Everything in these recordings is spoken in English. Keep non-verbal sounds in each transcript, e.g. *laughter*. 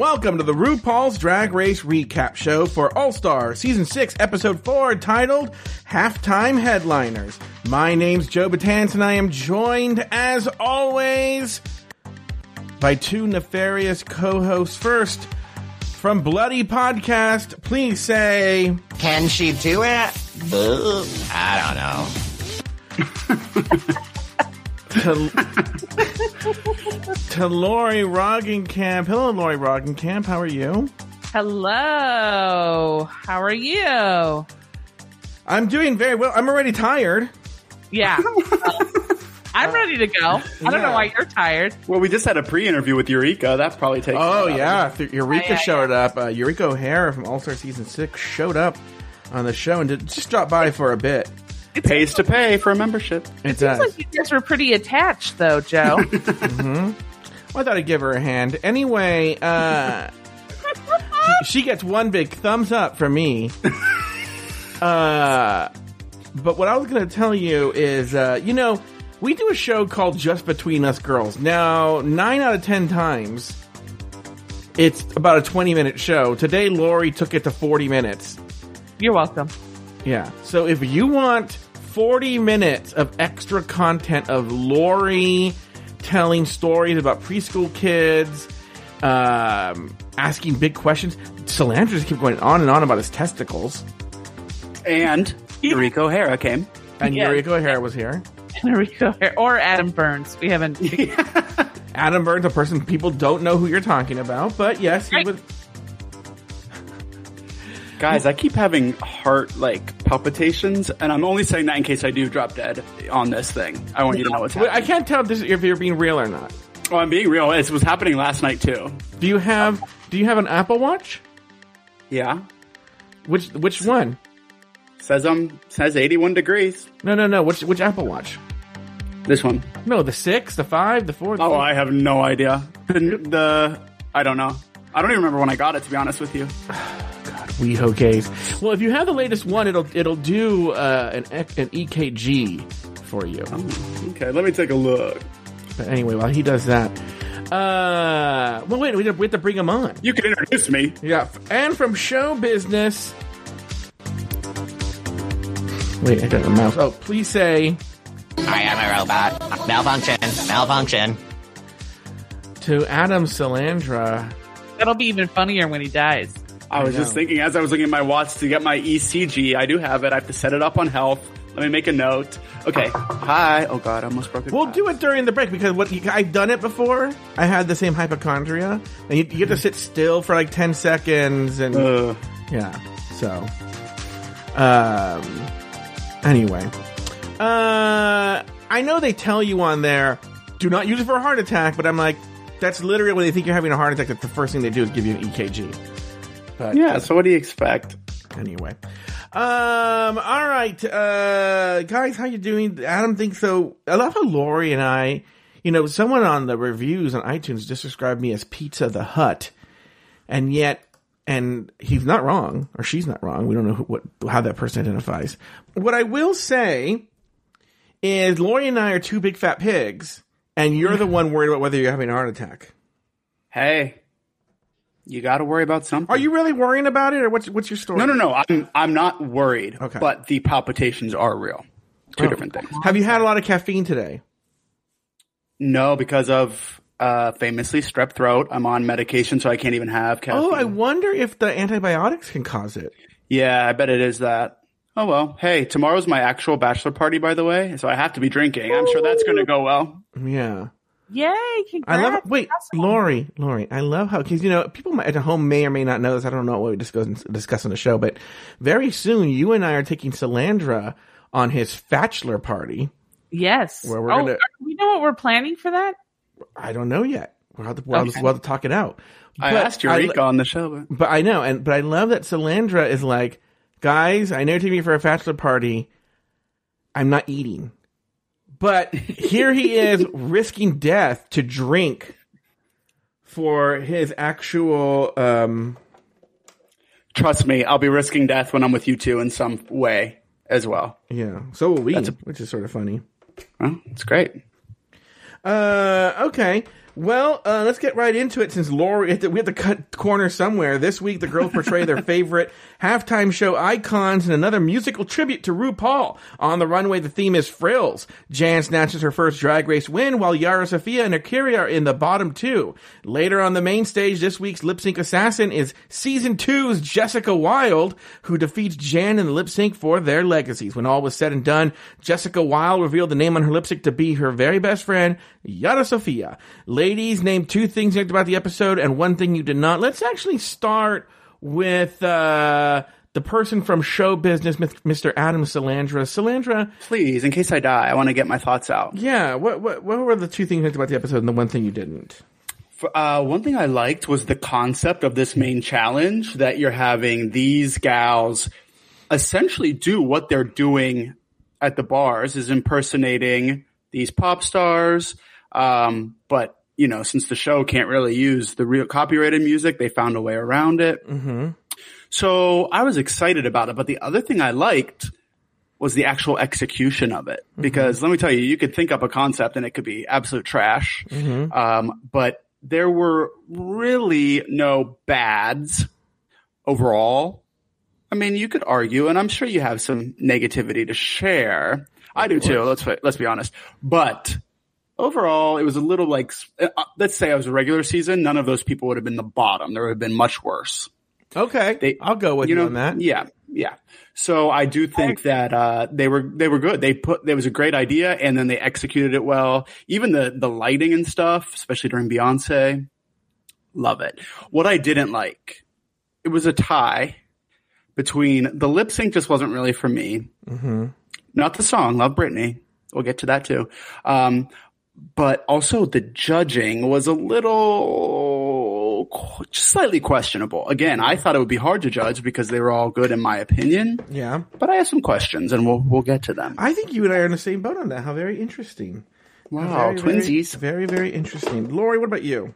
Welcome to the RuPaul's Drag Race recap show for All Star Season 6, Episode 4, titled Halftime Headliners. My name's Joe Batance, and I am joined, as always, by two nefarious co hosts. First, from Bloody Podcast, please say. Can she do it? Boo. I don't know. *laughs* to, to Lori Roggenkamp. Hello, Lori Roggenkamp. How are you? Hello. How are you? I'm doing very well. I'm already tired. Yeah. Well, *laughs* I'm ready to go. I don't Yeah. know why you're tired. Well, we just had a pre-interview with Eureka. That's probably taking. Oh yeah, Th- Eureka Yeah, yeah, showed up. Uh, Eureka O'Hara from All Star Season Six showed up on the show and did, just dropped by for a bit. It pays to pay for a membership. It seems does. like you guys were pretty attached, though, Joe. *laughs* Well, I thought I'd give her a hand. Anyway, uh, *laughs* she gets one big thumbs up from me. *laughs* Uh, but what I was going to tell you is, uh, you know, we do a show called Just Between Us Girls. Now, nine out of ten times, it's about a 20 minute show. Today, Lori took it to 40 minutes. you're welcome. Yeah. So if you want 40 minutes of extra content of Lori telling stories about preschool kids, um, asking big questions, Salandra just kept going on and on about his testicles. And Eureka O'Hara came. And Yeah. Eureka O'Hara was here. Enrico or Adam Burns. We haven't. *laughs* Adam Burns, a person people don't know who you're talking about, but yes, he Right. was. Guys, I keep having heart like palpitations, and I'm only saying that in case I do drop dead on this thing. I want you to know what's happening. I can't tell if, this, if you're being real or not. Oh, I'm being real. It was happening last night too. Do you have Do you have an Apple Watch? Yeah, Which Which one? says um says 81 degrees. No, no, no. Which Which Apple Watch? This one. No, the six, the five, the four. The Oh? I have no idea. The, the I don't know. I don't even remember when I got it. To be honest with you. *sighs* *sighs* *sighs* WeHo case. Well, if you have the latest one, it'll it'll do uh, an an EKG for you. Okay, let me take a look. But anyway, while he does that, uh, well, wait, we have, we have to bring him on. You can introduce me. Yeah, and from show business. Wait, I got a mouse. Oh, please say I am a robot. Malfunction. Malfunction. to Adam Salandra. That'll be even funnier when he dies. I was know. just thinking as I was looking at my watch to get my ECG. I do have it. I have to set it up on health. Let me make a note. Okay. Hi. Oh God, I almost broke it. We'll do it during the break because what you, I've done it before. I had the same hypochondria, and you, you have to sit still for like ten seconds, and Uh, Yeah. So, um, anyway, uh, I know they tell you on there, do not use it for a heart attack, but I'm like, that's literally when they think you're having a heart attack. That's the first thing they do is give you an EKG. But yeah. So what do you expect? anyway, um, all right, uh, guys, how you doing? Adam thinks so. I love how Lori and I, you know, someone on the reviews on iTunes just described me as Pizza the Hut, and yet, and he's not wrong, or she's not wrong. We don't know who, what how that person identifies. What I will say is, Lori and I are two big fat pigs, and you're the *laughs* one worried about whether you're having a heart attack. Hey, you got to worry about something. Are you really worrying about it, or what's what's your story? No, no, no. I'm I'm not worried. Okay. But the palpitations are real. Two Oh. different things. Have you had a lot of caffeine today? No, because of uh, famously strep throat. I'm on medication, so I can't even have caffeine. Oh, I wonder if the antibiotics can cause it. yeah, I bet it is that. Oh well. Hey, tomorrow's my actual bachelor party, by the way, so I have to be drinking. I'm sure that's going to go well. Yeah. Yay! Congrats. I love it. Wait, Awesome. Lori, Lori, I love how, cause you know, people at home may or may not know this. I don't know what we discuss, discuss on the show, but very soon you and I are taking Salandra on his bachelor party. Yes. Where we're oh, gonna- do we know what we're planning for that? I don't know yet. We'll have to, we'll, Okay. we'll have to talk it out. I But asked Eureka I, on the show, but but I know, and, but I love that Salandra is like, guys, I know you're taking me for a bachelor party. I'm not eating. But here he is risking death to drink for his actual, um, trust me, I'll be risking death when I'm with you two in some way as well. Yeah, so will we, a- which is sort of funny. Well, it's great. Uh, okay. Well, uh, let's get right into it since Lori, we have, to, we have to cut corner somewhere. This week, the girls portray their favorite *laughs* halftime show icons in another musical tribute to RuPaul. On the runway, the theme is frills. Jan snatches her first drag race win, while Yara Sofia and Akira are in the bottom two. Later on the main stage, this week's lip sync assassin is season two's Jessica Wilde, who defeats Jan in the lip sync for their legacies. When all was said and done, Jessica Wilde revealed the name on her lip sync to be her very best friend, Yara Sofia. Ladies, name two things you liked about the episode and one thing you did not. Let's actually start with uh, the person from show business, Mr. Adam Salandra. Salandra, Please, in case I die, I want to get my thoughts out. yeah, what, what what were the two things you liked about the episode and the one thing you didn't? Uh, one thing I liked was the concept of this main challenge that you're having these gals essentially do what they're doing at the bars is impersonating these pop stars. Um, but you know, since the show can't really use the real copyrighted music, they found a way around it. Mm-hmm. So I was excited about it. But the other thing I liked was the actual execution of it. Because let me tell you, you could think up a concept and it could be absolute trash. Um, but there were really no bads overall. I mean, you could argue, and I'm sure you have some negativity to share. I do too. Let's let's be honest. But overall, it was a little like uh, let's say I was a regular season. None of those people would have been the bottom. There would have been much worse. Okay, They- I'll go with you, know, on that. Yeah, yeah. So I do think that uh, they were they were good. They put there was a great idea, and then they executed it well. Even the the lighting and stuff, especially during Beyonce, love it. What I didn't like, it was a tie between the lip sync. Just wasn't really for me. Mm-hmm. Not the song. Love Britney. We'll get to that too. Um, but also the judging was a little slightly questionable. Again, I thought it would be hard to judge because they were all good in my opinion, Yeah, but I have some questions and we'll we'll get to them. I think you and I are in the same boat on that. How very interesting. Wow, Very, very- twinsies. Very, very interesting. Lori, what about you?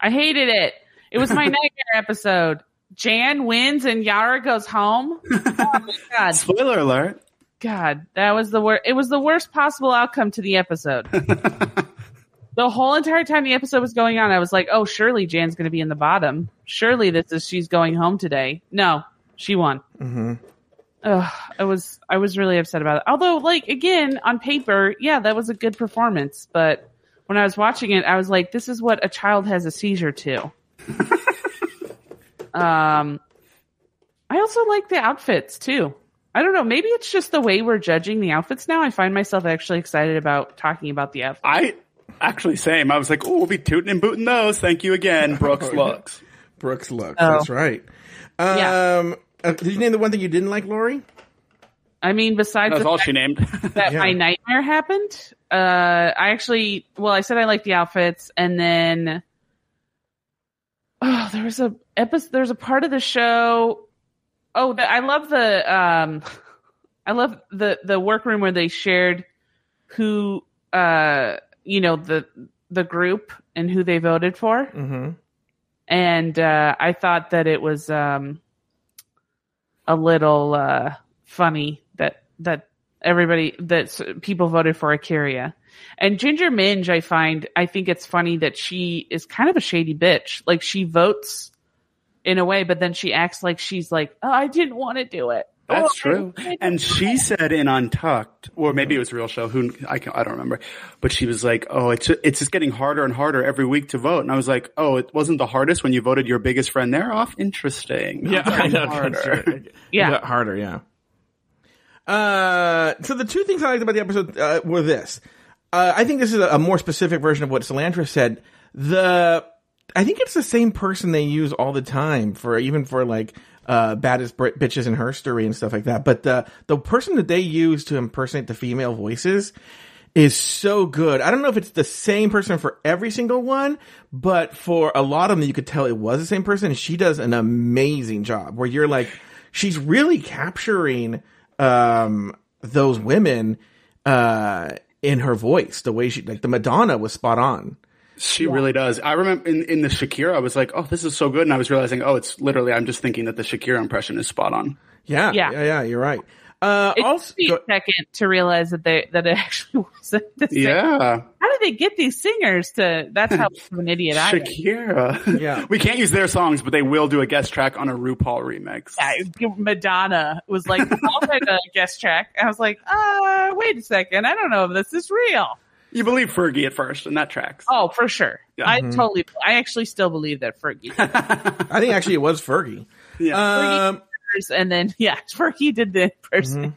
I hated it. It was my *laughs* nightmare episode. Jan wins and Yara goes home. Oh my god. Spoiler alert. God, that was the worst. It was the worst possible outcome to the episode. *laughs* the whole entire time the episode was going on, I was like, "Oh, surely Jan's going to be in the bottom. Surely this is she's going home today." No, she won. Mm-hmm. Ugh, I was I was really upset about it. Although, like again, on paper, yeah, that was a good performance. But when I was watching it, I was like, "This is what a child has a seizure to." *laughs* um, I also like the outfits too. I don't know. Maybe it's just the way we're judging the outfits now. I find myself actually excited about talking about the outfits. I actually same. I was like, oh, we'll be tooting and booting those. Thank you again, *laughs* Brooks looks. Brooks looks. Oh. That's right. Um, Yeah. uh, did you name the one thing you didn't like, Lori? I mean, besides That's all she named. *laughs* that Yeah. my nightmare happened. Uh, I actually, well, I said I liked the outfits, and then, oh, there was a episode. There's a part of the show. Oh, I love the, um, I love the the workroom where they shared who, uh, you know, the the group and who they voted for, Mm-hmm. and uh, I thought that it was um, a little uh, funny that that everybody that people voted for Akira. And Ginger Minge, I find, I think it's funny that she is kind of a shady bitch. Like she votes in a way, but then she acts like she's like, "Oh, I didn't want to do it." That's Oh, true. I- I And she said in Untucked, or maybe it was a real show. Who I can, I don't remember, but she was like, "Oh, it's it's just getting harder and harder every week to vote." And I was like, "Oh, it wasn't the hardest when you voted your biggest friend there off. Interesting. Yeah, Not I know. harder. *laughs* Yeah. Yeah, harder. Yeah. Uh, so the two things I liked about the episode uh, were this. uh, I think this is a, a more specific version of what Cilantro said. The I think it's the same person they use all the time for even for like uh, baddest bitches in herstory and stuff like that. But the the person that they use to impersonate the female voices is so good. I don't know if it's the same person for every single one, but for a lot of them, you could tell it was the same person. She does an amazing job where you're like, she's really capturing um, those women uh, in her voice. The way she, like the Madonna was spot on. She really does. I remember in, in the Shakira, I was like, oh, this is so good. And I was realizing, oh, it's literally, I'm just thinking that the Shakira impression is spot on. Yeah, yeah, Yeah. yeah. You're right. Uh, It also, took me go- a second to realize that they that it *laughs* actually wasn't the same. Yeah. How did they get these singers to? That's how much *laughs* of an idiot I am. Shakira. Yeah. *laughs* we can't use their songs, but they will do a guest track on a RuPaul remix. Yeah, Madonna was like, I'll take a guest track. I was like, uh, wait a second. I don't know if this is real. You believe Fergie at first, and that tracks. Oh, for sure. Yeah. I totally, I actually still believe that Fergie. *laughs* I think actually it was Fergie. Yeah. Um, and then, *laughs* yeah, Fergie did the person.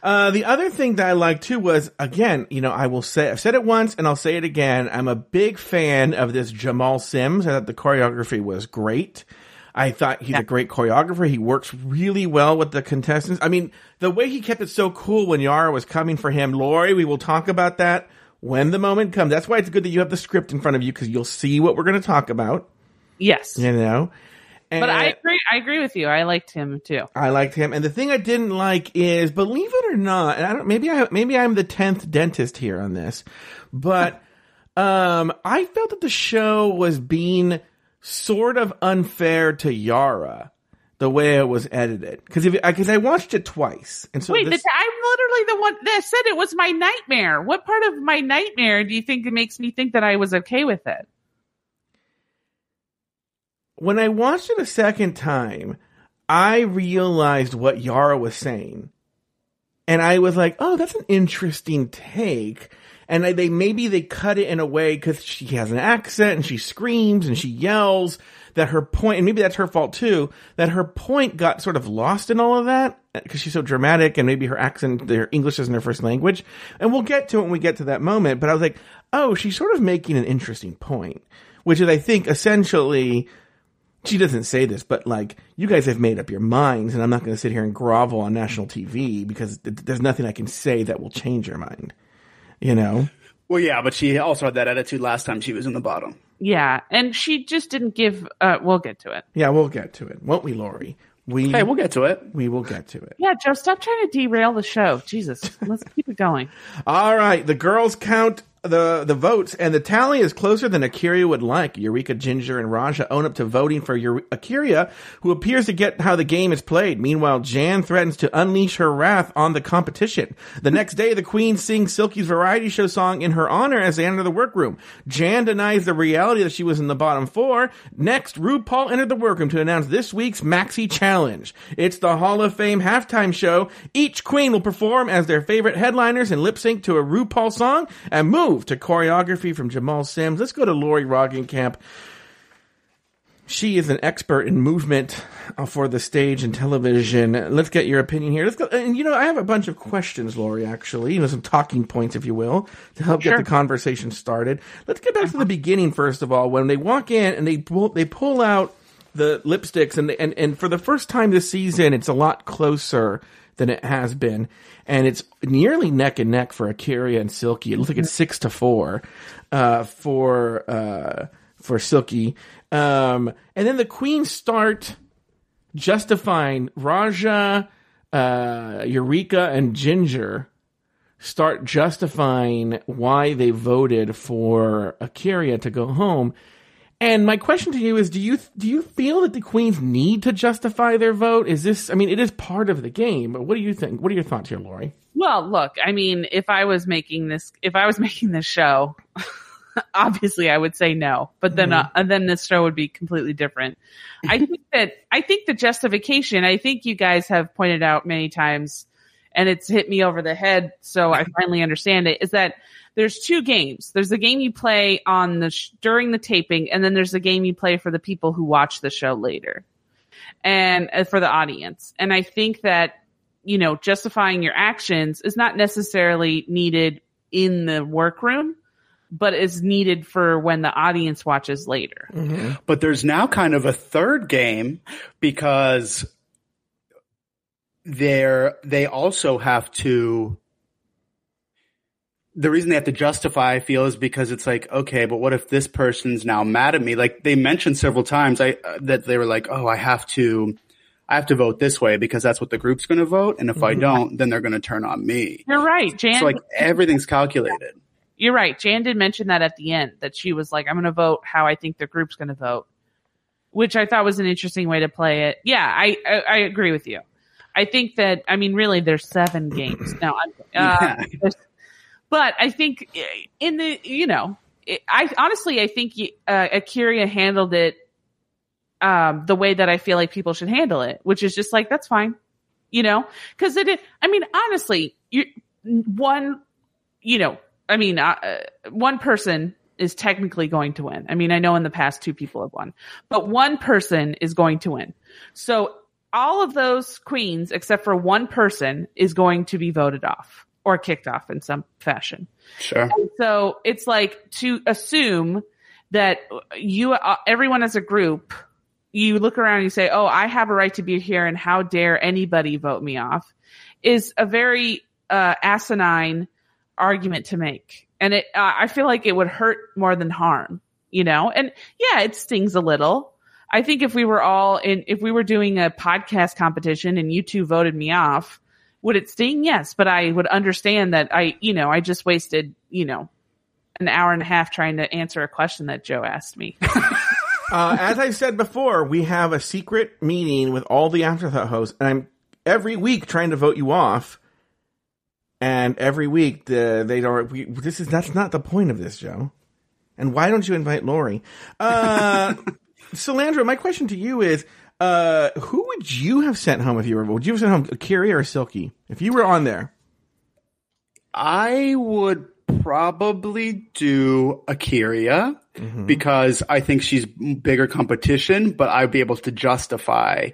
Uh, the other thing that I liked too was again, you know, I will say I've said it once and I'll say it again. I'm a big fan of this Jamal Sims. I thought the choreography was great. I thought he's a great choreographer. He works really well with the contestants. I mean, the way he kept it so cool when Yara was coming for him, Lori, we will talk about that when the moment comes. That's why it's good that you have the script in front of you because you'll see what we're going to talk about, Yes. you know. But I agree. I agree with you. I liked him too. I liked him, and the thing I didn't like is, believe it or not, and I don't. Maybe I maybe I'm the tenth dentist here on this, but *laughs* um, I felt that the show was being sort of unfair to Yara the way it was edited because if because I watched it twice, and so Wait, this, the, I'm literally the one that said it was my nightmare. What part of my nightmare do you think it makes me think that I was okay with it? when I watched it a second time, I realized what Yara was saying. And I was like, oh, that's an interesting take. And they maybe they cut it in a way because she has an accent and she screams and she yells that her point, and maybe that's her fault too, that her point got sort of lost in all of that because she's so dramatic and maybe her accent, her English isn't her first language. And we'll get to it when we get to that moment. But I was like, oh, she's sort of making an interesting point, which is, I think, essentially she doesn't say this, but like you guys have made up your minds, and I'm not going to sit here and grovel on national TV because th- there's nothing I can say that will change your mind. You know? Well, yeah, but she also had that attitude last time she was in the bottom. Yeah, and she just didn't give. Uh, we'll get to it. Yeah, we'll get to it, won't we, Lori? We Hey, we'll get to it. we will get to it. Yeah, Joe, stop trying to derail the show. Jesus, let's keep it going. *laughs* All right, the girls count the the votes, and the tally is closer than Akira would like. Eureka, Ginger, and Raja own up to voting for Eur- Akira, who appears to get how the game is played. Meanwhile, Jan threatens to unleash her wrath on the competition. The next day, the Queen sings Silky's variety show song in her honor as they enter the workroom. Jan denies the reality that she was in the bottom four. Next, RuPaul entered the workroom to announce this week's Maxi Challenge. It's the Hall of Fame halftime show. Each queen will perform as their favorite headliners and lip sync to a RuPaul song and move to choreography from Jamal Sims. Let's go to Lori Roggenkamp. She is an expert in movement uh, for the stage and television. Let's get your opinion here. Let's go. And you know, I have a bunch of questions, Lori. Actually, you know, some talking points, if you will, to help get the conversation started. Let's get back to the beginning first of all. When they walk in and they pull, they pull out the lipsticks, and and and for the first time this season, it's a lot closer than it has been, and it's nearly neck and neck for Akira and Silky. It looks like it's six to four uh, for uh, for Silky. Um, and then the queens start justifying Raja, uh, Eureka, and Ginger start justifying why they voted for Akira to go home. And my question to you is: Do you do you feel that the queens need to justify their vote? Is this? I mean, it is part of the game. But what do you think? What are your thoughts here, Lori? Well, look, I mean, if I was making this, if I was *laughs* making this show, *laughs* obviously I would say no, but then, uh, then this show would be completely different. I *laughs* think that, I think the justification, I think you guys have pointed out many times and it's hit me over the head. So I finally understand it is that there's two games. There's a game you play on the, sh- during the taping and then there's a game you play for the people who watch the show later and uh, for the audience. And I think that you know, justifying your actions is not necessarily needed in the workroom, but is needed for when the audience watches later. But there's now kind of a third game because they're, they also have to, the reason they have to justify, I feel, is because it's like, okay, but what if this person's now mad at me? Like they mentioned several times, I, uh, that they were like, oh, I have to, I have to vote this way because that's what the group's going to vote. And if I don't, then they're going to turn on me. You're right, Jan. So like everything's calculated. You're right. Jan did mention that at the end that she was like, I'm going to vote how I think the group's going to vote, which I thought was an interesting way to play it. Yeah, I, I, I agree with you. I think that, I mean, really, there's seven games. No, I'm, uh, *laughs* there's- but I think in the, you know, it, I honestly, I think uh, Akira handled it um, the way that I feel like people should handle it, which is just like, that's fine, you know, cause it, I mean, honestly, you, one, you know, I mean, uh, uh, one person is technically going to win. I mean, I know in the past two people have won, but one person is going to win. So all of those queens, except for one person, is going to be voted off or kicked off in some fashion. Sure. So it's like to assume that you, uh, everyone as a group, you look around and you say, "Oh, I have a right to be here, and how dare anybody vote me off?" is a very uh, asinine argument to make, and it. Uh, I feel like it would hurt more than harm, you know. And yeah, it stings a little. I think if we were all in, if we were doing a podcast competition and you two voted me off, would it sting? Yes, but I would understand that I, you know, I just wasted, you know, an hour and a half trying to answer a question that Joe asked me. *laughs* Uh, as I've said before, we have a secret meeting with all the afterthought hosts, and I'm every week trying to vote you off. And every week, the, they don't. We, this is that's not the point of this, Joe. And why don't you invite Lori? Uh, *laughs* Salandra, my question to you is: uh, Who would you have sent home if you were? Would you have sent home Akira or Silky if you were on there? I would probably do Akira because I think she's bigger competition, but I'd be able to justify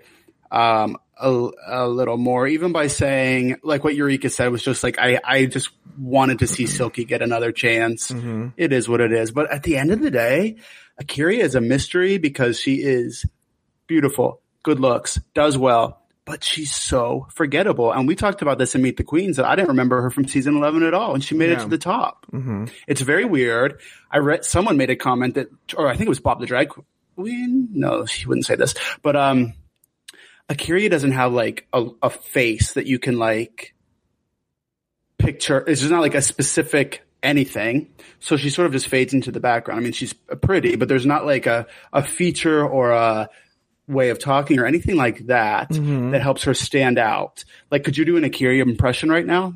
um, a, a little more, even by saying, like what Eureka said was just like, I, I just wanted to see Silky get another chance. It is what it is. But at the end of the day, Akira is a mystery because she is beautiful, good looks, does well, but she's so forgettable. And we talked about this in Meet the Queens that I didn't remember her from season 11 at all. And she made it to the top. It's very weird. I read, someone made a comment that, or I think it was Bob the Drag Queen. No, she wouldn't say this, but, um, Akira doesn't have like a, a face that you can like picture. It's just not like a specific anything. So she sort of just fades into the background. I mean, she's pretty, but there's not like a, a feature or a way of talking or anything like that that helps her stand out. Like, could you do an Akira impression right now?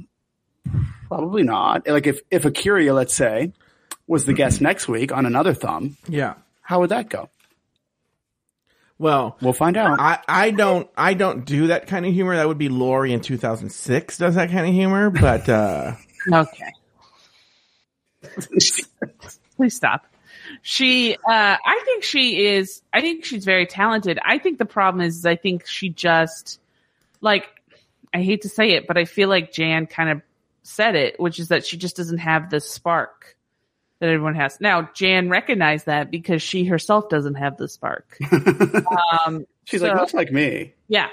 Probably not. Like if, if Akira, let's say, was the guest next week on another thumb, Yeah. how would that go? Well, We'll find out. I, I don't I don't do that kind of humor. That would be Lori in 2006 does that kind of humor, but uh *laughs* Okay. *laughs* Please stop. She, uh, I think she is, I think she's very talented. I think the problem is, is I think she just, like, I hate to say it, but I feel like Jan kind of said it, which is that she just doesn't have the spark that everyone has. Now, Jan recognized that because she herself doesn't have the spark. *laughs* um, She's so- like, looks like me. yeah.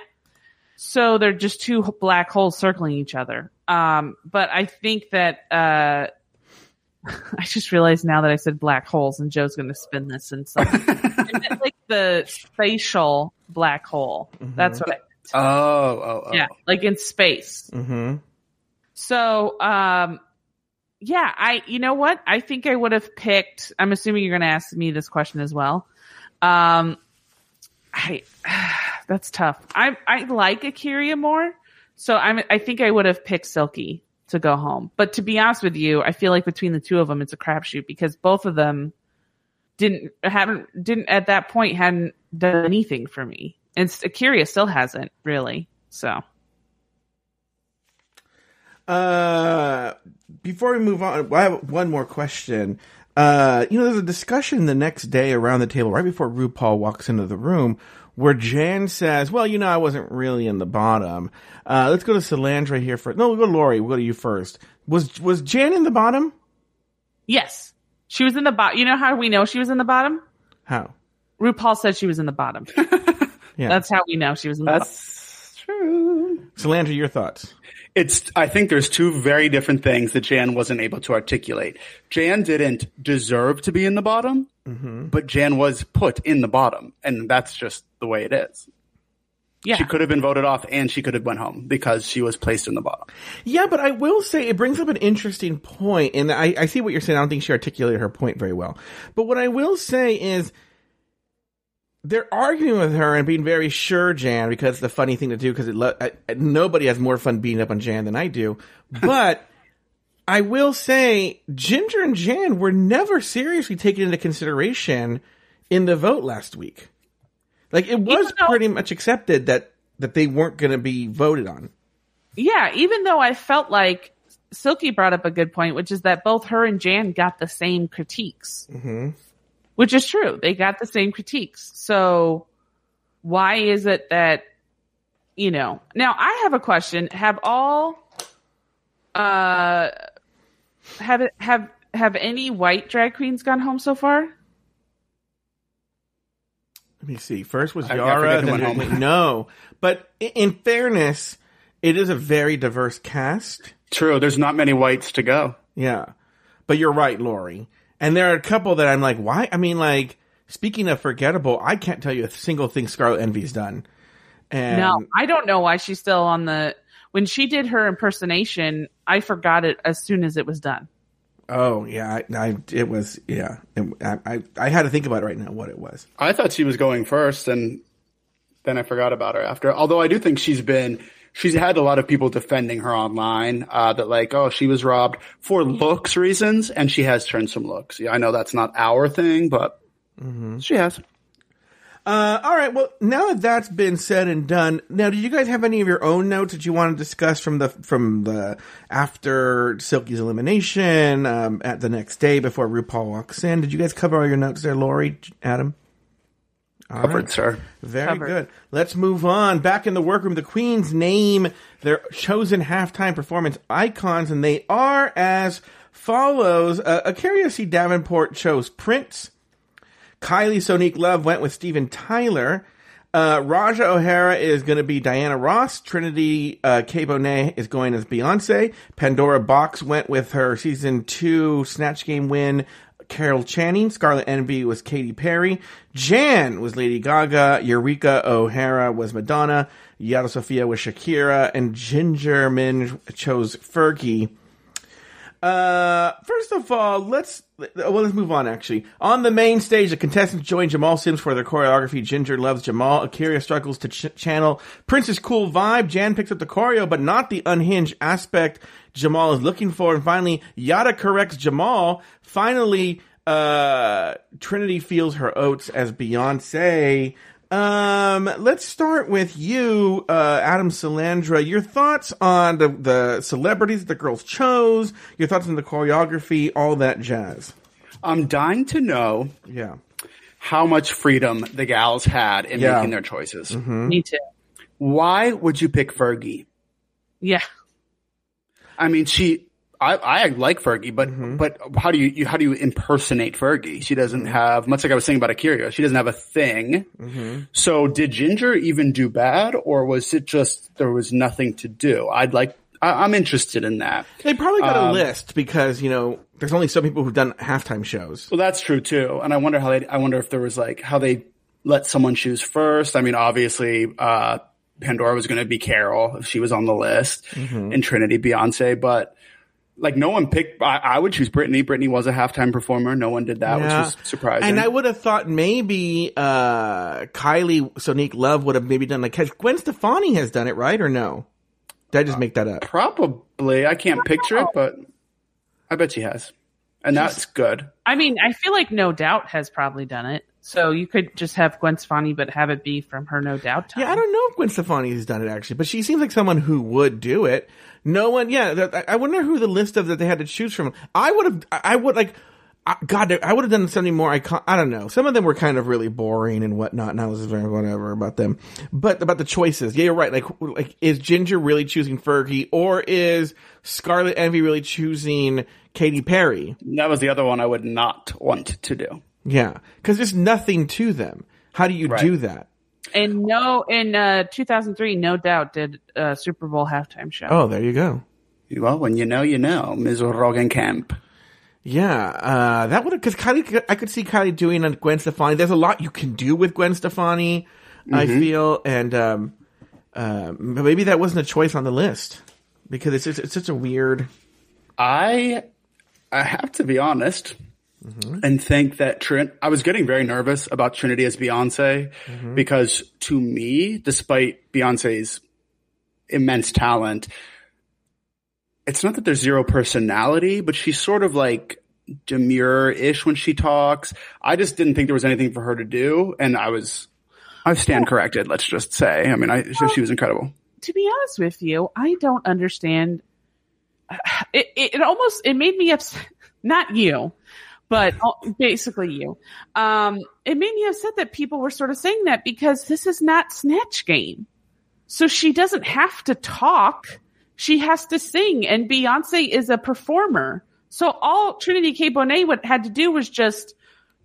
So they're just two black holes circling each other. Um, but I think that, uh, *laughs* I just realized now that I said black holes and Joe's going to spin this and so *laughs* like the spatial black hole. That's what I, Oh, oh, oh. yeah, like in space. mhm. So, um, yeah, I, you know what? I think I would have picked, I'm assuming you're going to ask me this question as well. Um, I, *sighs* that's tough. I, I like Akira more. So I'm, I think I would have picked Silky to go home. But to be honest with you, I feel like between the two of them, it's a crapshoot because both of them didn't, haven't, didn't at that point hadn't done anything for me. And Akira still hasn't really. So. Uh, before we move on, I have one more question. Uh, you know, there's a discussion the next day around the table, right before RuPaul walks into the room, where Jan says, "Well, you know, I wasn't really in the bottom." Uh, let's go to Salandra here first. No, we'll go to Lori. We'll go to you first. Was was Jan in the bottom? Yes. She was in the bottom. You know how we know she was in the bottom? How? RuPaul said she was in the bottom. *laughs* Yeah. That's how we know she was in the bottom. That's true. Salandra, your thoughts? It's, I think there's two very different things that Jan wasn't able to articulate. Jan didn't deserve to be in the bottom, but Jan was put in the bottom. And that's just the way it is. Yeah. She could have been voted off and she could have went home because she was placed in the bottom. Yeah, but I will say it brings up an interesting point, and I, I see what you're saying. I don't think she articulated her point very well. But what I will say is they're arguing with her and being very sure, Jan, because it's the funny thing to do. Because lo- I, I- nobody has more fun beating up on Jan than I do. *laughs* But I will say Ginger and Jan were never seriously taken into consideration in the vote last week. Like it was though- pretty much accepted that that they weren't going to be voted on. Yeah, even though I felt like Silky brought up a good point, which is that both her and Jan got the same critiques. Mm-hmm. Which is true. They got the same critiques. So why is it that, you know, now I have a question. Have all, uh, have have, have any white drag queens gone home so far? Let me see. First was I- I Yara. forget who then went home. no, but i- in fairness, it is a very diverse cast. True. There's not many whites to go. Yeah, but you're right, Lori. And there are a couple that I'm like, why? I mean, like speaking of forgettable, I can't tell you a single thing Scarlet Envy's done. And No, I don't know why she's still on the, when she did her impersonation, I forgot it as soon as it was done. Oh yeah, I, I it was yeah. It, I, I I had to think about it right now what it was. I thought she was going first and then I forgot about her after. Although I do think she's been, she's had a lot of people defending her online, uh, that like, oh, she was robbed for looks reasons and she has turned some looks. Yeah, I know that's not our thing, but she has. Uh, all right. Well, now that that's been said and done, now did you guys have any of your own notes that you want to discuss from the from the after Silky's elimination um, at the next day before RuPaul walks in? Did you guys cover all your notes there, Lori, Adam? All Covered, right. sir. Very Covered. good. Let's move on. Back in the workroom, the queens name their chosen halftime performance icons, and they are as follows. Uh, Akeria C. Davenport chose Prince. Kylie Sonique Love went with Steven Tyler. Uh, Raja O'Hara is going to be Diana Ross. Trinity uh, K. Bonet is going as Beyonce. Pandora Boxx went with her season two Snatch Game win, Carol Channing. Scarlet Envy was Katy Perry. Jan was Lady Gaga. Eureka O'Hara was Madonna. Yara Sofia was Shakira. And Ginger Minge chose Fergie. Uh, first of all, let's well let's move on. Actually, on the main stage, the contestants join Jamal Sims for their choreography. Ginger loves Jamal. Akira struggles to ch- channel Prince's cool vibe. Jan picks up the choreo, but not the unhinged aspect Jamal is looking for. And finally, Yara corrects Jamal. Finally, uh, Trinity feels her oats as Beyonce. Um, let's start with you, uh, Adam Salandra. Your thoughts on the, the celebrities that the girls chose, your thoughts on the choreography, all that jazz. I'm dying to know Yeah. how much freedom the gals had in Yeah. making their choices. Me too. Why would you pick Fergie? Yeah. I mean, she, I, I like Fergie, but, Mm-hmm. but how do you, you, how do you impersonate Fergie? She doesn't have, much like I was saying about Akira, she doesn't have a thing. Mm-hmm. So did Ginger even do bad or was it just, there was nothing to do? I'd like, I, I'm interested in that. They probably got a Um, list because, you know, there's only some people who've done halftime shows. Well, that's true too. And I wonder how they, I wonder if there was like, how they let someone choose first. I mean, obviously, uh, Pandora was going to be Carol if she was on the list Mm-hmm. and Trinity Beyonce, but like no one picked, I, I would choose Britney. Britney was a halftime performer. No one did that, Yeah. which was surprising. And I would have thought maybe, uh, Kylie Sonique Love would have maybe done like, has Gwen Stefani has done it, right? Or no? Did I just make that up? Probably. I can't picture it, but I bet she has. And that's good. I mean, I feel like No Doubt has probably done it. So you could just have Gwen Stefani, but have it be from her No Doubt time. Yeah, I don't know if Gwen Stefani has done it actually, but she seems like someone who would do it. No one, yeah. I- I wonder who the list of that they had to choose from. I would have, I would like, I, God, I would have done something more. I I don't know. Some of them were kind of really boring and whatnot, and I was very whatever about them. But about the choices, yeah, you're right. Like, like is Ginger really choosing Fergie, or is Scarlet Envy really choosing Katy Perry? That was the other one I would not want to do. Yeah, because there's nothing to them. How do you Right. do that? And no, in uh, 2003, no doubt did a Super Bowl halftime show. Oh, there you go. Well, when you know, you know, Ms. Roggenkamp. Yeah, uh, that would have, cause Kylie, I could see Kylie doing on Gwen Stefani. There's a lot you can do with Gwen Stefani, I feel, and, um, uh, maybe that wasn't a choice on the list because it's, it's, it's such a weird, I I have to be honest Mm-hmm. and think that Trin. I was getting very nervous about Trinity as Beyonce mm-hmm. because to me, despite Beyonce's immense talent, it's not that there's zero personality, but she's sort of like demure-ish when she talks. I just didn't think there was anything for her to do, and I was. I stand corrected. Let's just say. I mean, I she was incredible. to be honest with you, I don't understand. *sighs* It, it, it almost it made me upset. *laughs* Not you, but basically you. Um, it made me upset that people were sort of saying that because this is not Snatch Game, so she doesn't have to talk. She has to sing, and Beyonce is a performer. So all Trinity K. Bonet would, had to do was just,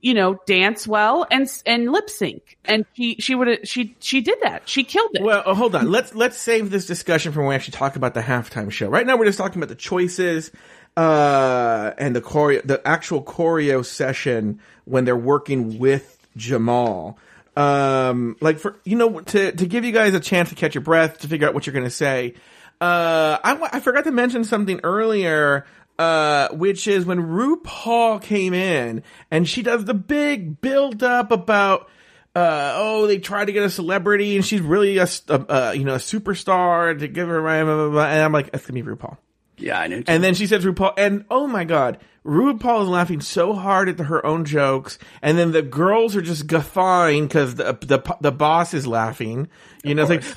you know, dance well and and lip sync, and she she would she she did that. She killed it. Well, uh, hold on. Let's let's save this discussion for when we actually talk about the halftime show. Right now, we're just talking about the choices uh, and the choreo, the actual choreo session when they're working with Jamal. Um, like for you know to to give you guys a chance to catch your breath to figure out what you're going to say. Uh, I I forgot to mention something earlier. Uh, which is when RuPaul came in and she does the big build up about uh, oh, they tried to get a celebrity and she's really a, a- uh, you know, a superstar to give her, blah, blah, blah. and I'm like, that's gonna be RuPaul. Yeah, I knew. And then she says RuPaul, and oh my god, RuPaul is laughing so hard at the, her own jokes, and then the girls are just guffawing because the, the the boss is laughing. You know, it's like, *laughs*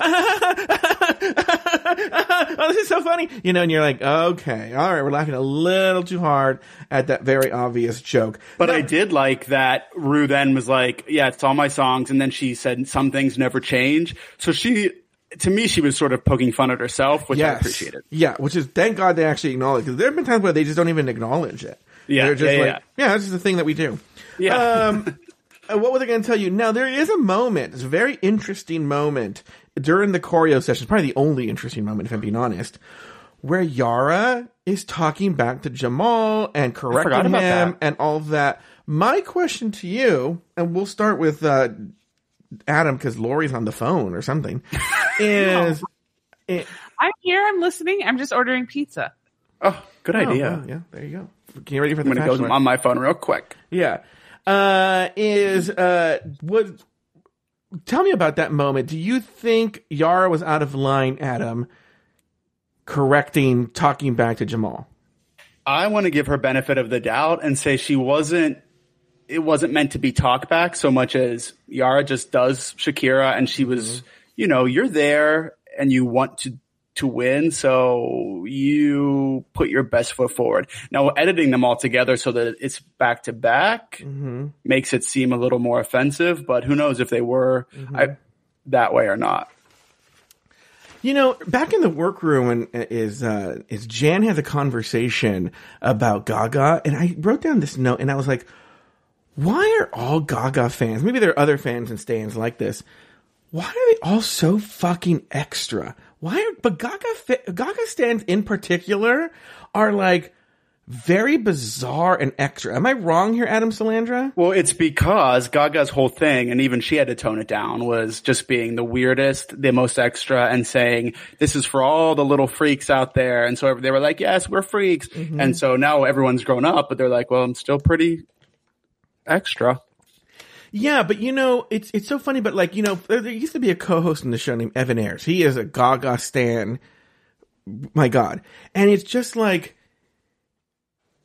oh, this is so funny. You know, and you're like, okay, all right, we're laughing a little too hard at that very obvious joke. But I did like that Rue then was like, yeah, it's all my songs. And then she said some things never change. So she, to me, she was sort of poking fun at herself, which I appreciated. Yeah, which is thank God they actually acknowledge because there have been times where they just don't even acknowledge it. Yeah, they're just yeah, like, yeah. yeah, this is the thing that we do. Yeah. Um, *laughs* uh, what was I going to tell you? Now there is a moment, it's a very interesting moment during the choreo session. Probably the only interesting moment, if I'm being honest, where Yara is talking back to Jamal and correcting him and all that. My question to you, and we'll start with uh, Adam because Lori's on the phone or something, *laughs* is. it- I'm here. I'm listening. I'm just ordering pizza. oh, good Oh, idea. well, yeah, there you go. Can you get ready for the I'm going to fashion go on my phone real quick. Yeah. Uh, is, uh, what, tell me about that moment. Do you think Yara was out of line, Adam, correcting, talking back to Jamal? I want to give her benefit of the doubt and say she wasn't, it wasn't meant to be talk back so much as Yara just does Shakira and she was, mm-hmm. you know, you're there and you want to, to win. So you put your best foot forward. Now editing them all together so that it's back to back mm-hmm. makes it seem a little more offensive, but who knows if they were mm-hmm. I, that way or not. You know, back in the workroom when uh, is uh is Jan has a conversation about Gaga and I wrote down this note and I was like, why are all Gaga fans, maybe there are other fans and stands like this, why are they all so fucking extra? Why are but Gaga Gaga stands in particular are like very bizarre and extra. Am I wrong here, Adam Salandra? Well, it's because Gaga's whole thing, and even she had to tone it down, was just being the weirdest, the most extra, and saying, this is for all the little freaks out there. And so they were like, yes, we're freaks. Mm-hmm. And so now everyone's grown up, but they're like, well, I'm still pretty extra. Yeah, but you know, it's it's so funny. But like, you know, there there used to be a co-host in the show named Evan Ayers. He is a Gaga stan. My God, and it's just like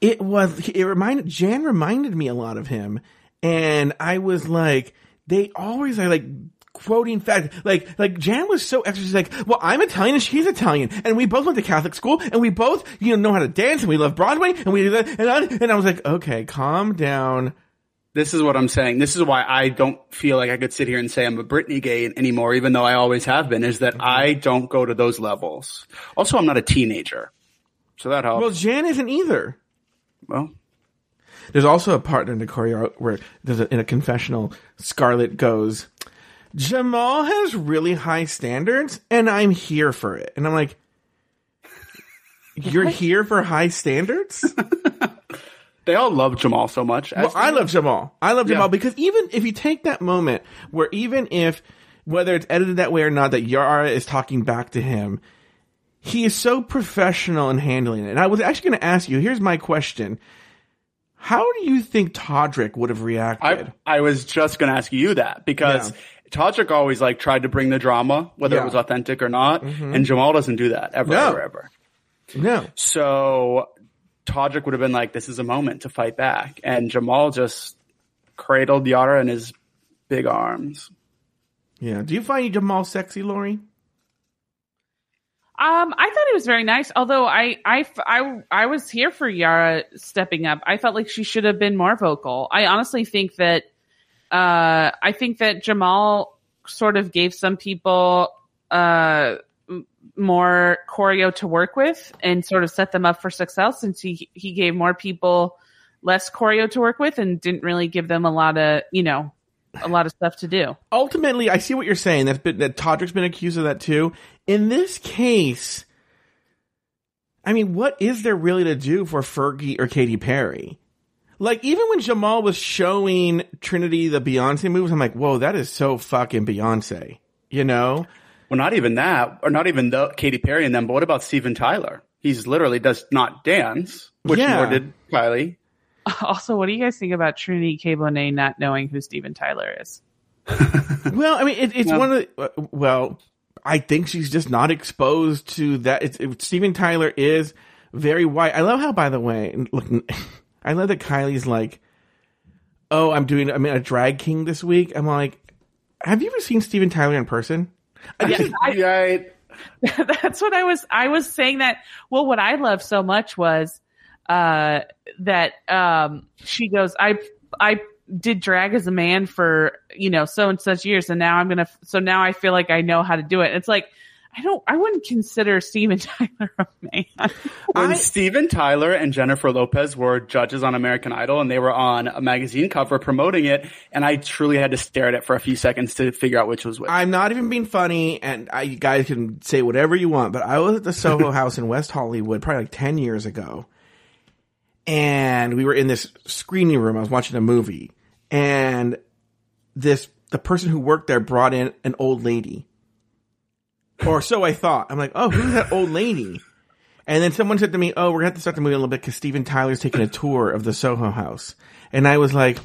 it was. It reminded Jan reminded me a lot of him, and I was like, they always are like quoting fact. Like, like Jan was so extra. She's like, well, I'm Italian and she's Italian and we both went to Catholic school and we both, you know, know how to dance and we love Broadway and we, and I, and I was like, okay, calm down. This is what I'm saying. This is why I don't feel like I could sit here and say I'm a Britney gay anymore, even though I always have been, is that I don't go to those levels. Also, I'm not a teenager. So that helps. Well, Jan isn't either. Well, There's also a part in the choreo where there's a, in a confessional, Scarlet goes, Jamal has really high standards and I'm here for it. And I'm like, you're *laughs* here for high standards? *laughs* they all love Jamal so much. Well, I love Jamal. I love Jamal Yeah. because even if you take that moment where even if whether it's edited that way or not, that Yara is talking back to him, he is so professional in handling it. And I was actually going to ask you. Here's my question: How do you think Todrick would have reacted? I, I was just going to ask you that because Yeah. Todrick always like tried to bring the drama, whether Yeah. Mm-hmm. it was authentic or not, and Jamal doesn't do that ever, No. ever, ever. no. So Todrick would have been like, "This is a moment to fight back," and Jamal just cradled Yara in his big arms. Yeah. Do you find Jamal sexy, Lori? Um, I thought he was very nice. Although I, I, I, I was here for Yara stepping up. I felt like she should have been more vocal. I honestly think that, uh, I think that Jamal sort of gave some people, uh, m- more choreo to work with and sort of set them up for success since he, he gave more people less choreo to work with and didn't really give them a lot of, you know, a lot of stuff to do. ultimately, I see what you're saying. That's been, that Todrick's been accused of that too. In this case, I mean, what is there really to do for Fergie or Katy Perry? Like, even when Jamal was showing Trinity the Beyonce moves, I'm like, whoa, that is so fucking Beyonce. You know? Well, not even that, or not even the Katy Perry and them. But what about Steven Tyler? He's literally does not dance, which Yeah. more did Kylie. *laughs* Also, what do you guys think about Trinity K. Bonet not knowing who Steven Tyler is? *laughs* Well, I mean, it, it's Yeah. one of the, uh, well, I think she's just not exposed to that. It's, it, Steven Tyler is very white. I love how, by the way, look, *laughs* I love that Kylie's like, oh, I'm doing, I'm in a drag king this week. I'm like, have you ever seen Steven Tyler in person? *laughs* Yeah, I, *laughs* Right. *laughs* that's what I was. I was saying that. Well, what I loved so much was uh, that um, she goes, "I I did drag as a man for you know so and such years, and now I'm gonna. So now I feel like I know how to do it." It's like I don't. I wouldn't consider Steven *laughs* Tyler a man. When I- Steven Tyler and Jennifer Lopez were judges on American Idol and they were on a magazine cover promoting it, and I truly had to stare at it for a few seconds to figure out which was which. I'm not even being funny, and I, you guys can say whatever you want, but I was at the Soho *laughs* House in West Hollywood probably like 10 years ago. And we were in this screening room. I was watching a movie. And this, the person who worked there brought in an old lady. Or so I thought. I'm like, oh, who's that *laughs* old lady? And then someone said to me, oh, we're going to have to start the movie a little bit because Steven Tyler's taking a *laughs* tour of the Soho House. And I was like,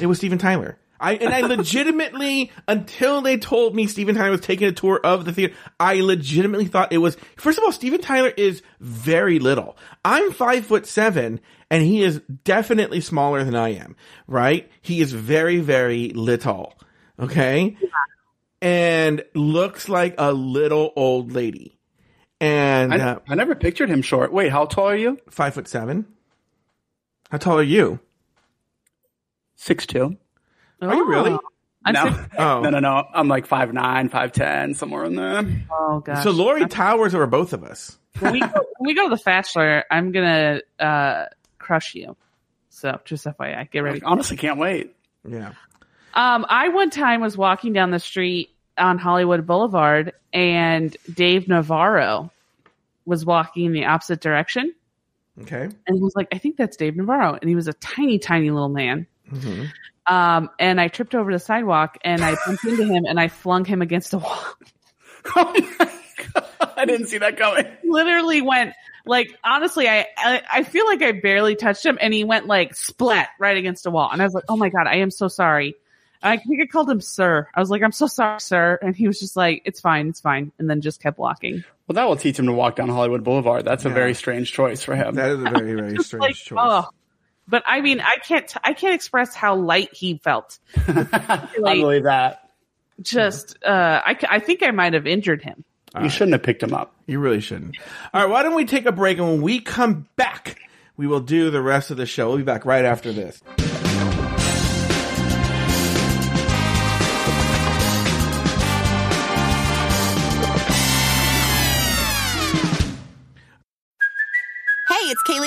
it was Steven Tyler. I and I *laughs* legitimately, until they told me Steven Tyler was taking a tour of the theater, I legitimately thought it was. First of all, Steven Tyler is very little. I'm five foot seven, and he is definitely smaller than I am. Right? He is very, very little. Okay, and looks like a little old lady. And I, uh, I never pictured him short. Wait, how tall are you? five foot seven. How tall are you? Six two. Are you really? Oh, I'm No, six- Oh. *laughs* no, no, no. I'm like five nine, five ten, somewhere in there. oh gosh. So Lori towers over both of us. when we go, when we go to the Bachelor, I'm gonna uh, crush you. So just FYI, get ready. I honestly can't wait. Yeah. Um, I one time was walking down the street on Hollywood Boulevard, and Dave Navarro was walking in the opposite direction, Okay. and he was like, "I think that's Dave Navarro," and he was a tiny, tiny little man. hmm Um, and I tripped over the sidewalk, and I bumped into him, and I flung him against a wall. *laughs* *laughs* Oh my god! I didn't see that coming. Literally went like, honestly, I, I I feel like I barely touched him, and he went like splat right against a wall, and I was like, "Oh my god, I am so sorry." I think I called him sir. I was like, I'm so sorry, sir. And he was just like, it's fine, it's fine. And then just kept walking. Well, that will teach him to walk down Hollywood Boulevard. That's a very strange choice for him. That is a very, very *laughs* strange Like, choice. oh, but I mean, I can't, I can't express how light he felt. *laughs* I believe that. just uh, I think I might have injured him. You shouldn't have picked him up. You really shouldn't. All right, why don't we take a break and when we come back, we will do the rest of the show. We'll be back right after this.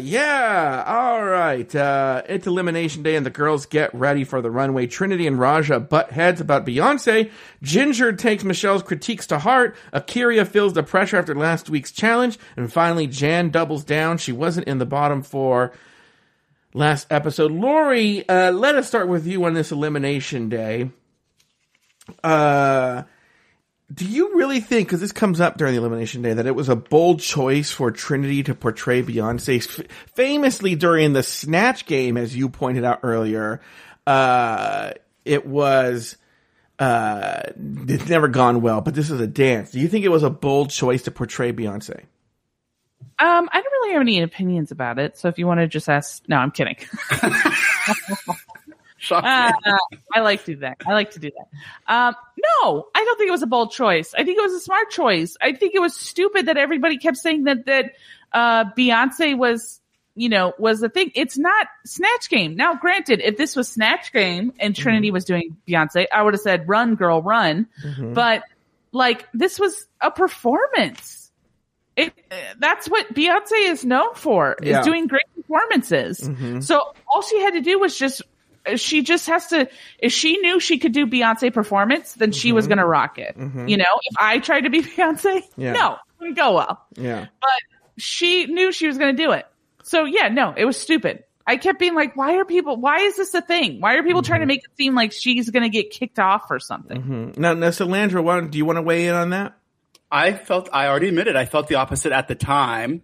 Yeah, all right. Uh, it's Elimination Day, and the girls get ready for the runway. Trinity and Ra'Jah butt heads about Beyonce. Ginger takes Michelle's critiques to heart. Akeria feels the pressure after last week's challenge. And finally, Jan doubles down. She wasn't in the bottom four last episode. Lori, uh, let us start with you on this Elimination Day. Uh, do you really think, because this comes up during the elimination day, that it was a bold choice for Trinity to portray Beyonce? F- famously during the Snatch game, as you pointed out earlier, uh, it was, uh, it's never gone well, but this is a dance. Do you think it was a bold choice to portray Beyonce? Um, I don't really have any opinions about it. So if you want to just ask, no, I'm kidding. *laughs* Uh, I like to do that. I like to do that. Um, no, I don't think it was a bold choice. I think it was a smart choice. I think it was stupid that everybody kept saying that that uh, Beyonce was, you know, was the thing. It's not Snatch Game. Now, granted, if this was Snatch Game and Trinity was doing Beyonce, I would have said, "Run, girl, run." But like, this was a performance. It, that's what Beyonce is known for Yeah. is doing great performances. So all she had to do was just she just has to if she knew she could do Beyonce performance, then she was mm-hmm. gonna rock it. Mm-hmm. You know, if I tried to be *laughs* Beyonce, Yeah. no, it wouldn't go well. Yeah. But she knew she was gonna do it. So yeah, no, it was stupid. I kept being like, why are people why is this a thing? Why are people trying to mm-hmm. make it seem like she's gonna get kicked off or something? Now, now Salandra, why, do you want to weigh in on that? I felt, I already admitted, I felt the opposite at the time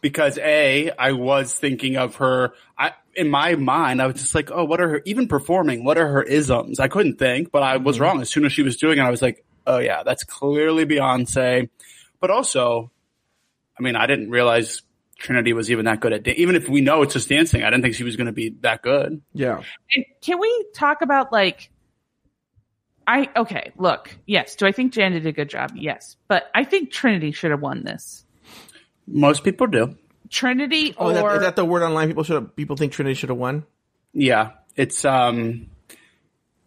because A, I was thinking of her, I, in my mind, I was just like, oh, what are her, even performing, what are her isms? I couldn't think, but I was mm-hmm. wrong. As soon as she was doing it, I was like, oh yeah, that's clearly Beyonce. But also, I mean, I didn't realize Trinity was even that good at, da- even if we know it's just dancing, I didn't think she was going to be that good. Yeah. And can we talk about like I okay, look, yes. Do I think Jan did a good job? Yes. But I think Trinity should have won this. Most people do. Trinity Oh, or is that, is that the word online? People should have, people think Trinity should have won. Yeah, it's um.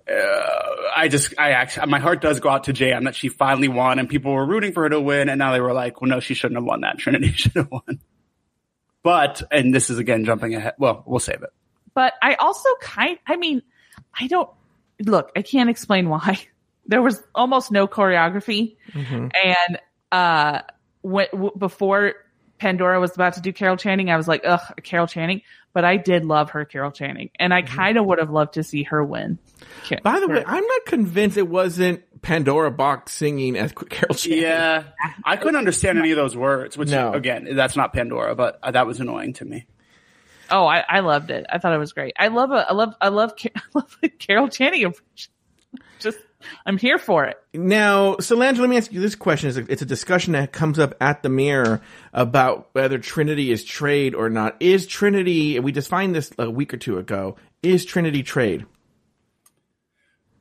Uh, I just, I actually, my heart does go out to Jan that she finally won, and people were rooting for her to win, and now they were like, "Well, no, she shouldn't have won that. *laughs* Trinity should have won." But, and this is again jumping ahead. Well, we'll save it. but I also kind I mean, I don't look, I can't explain why. *laughs* There was almost no choreography and uh when, w- before Pandora was about to do Carol Channing, I was like, ugh, Carol Channing. But I did love her Carol Channing, and I kind of would have loved to see her win. Ca- By the way, I'm not convinced it wasn't Pandora Boxx singing as *laughs* Carol Channing. Yeah, I couldn't understand any of those words. Which, No. again, that's not Pandora, but uh, that was annoying to me. Oh, I, I loved it. I thought it was great. I love a, I love, I love, Ca- *laughs* I love Carol Channing impression. Just, I'm here for it. Now, Solange, let me ask you this question. It's a, it's a discussion that comes up at the mirror about whether Trinity is trade or not. Is Trinity, we defined this a week or two ago, is Trinity trade?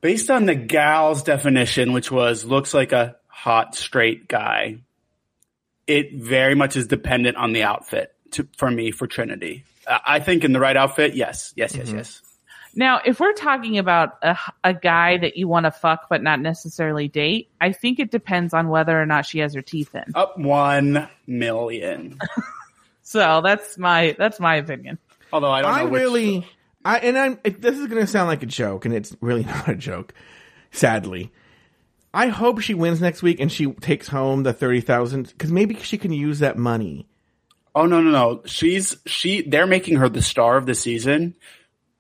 Based on the gal's definition, which was looks like a hot straight guy, it very much is dependent on the outfit to, for me for Trinity. I I think in the right outfit, yes, yes, yes, mm-hmm. yes. Now, if we're talking about a, a guy that you want to fuck but not necessarily date, I think it depends on whether or not she has her teeth in. Up one million. *laughs* So that's my that's my opinion. Although I don't know I which- really, I and I'm. It, this is going to sound like a joke, and it's really *laughs* not a joke. Sadly, I hope she wins next week and she takes home the thirty thousand because maybe she can use that money. Oh no, no, no. She's she. They're making her the star of the season,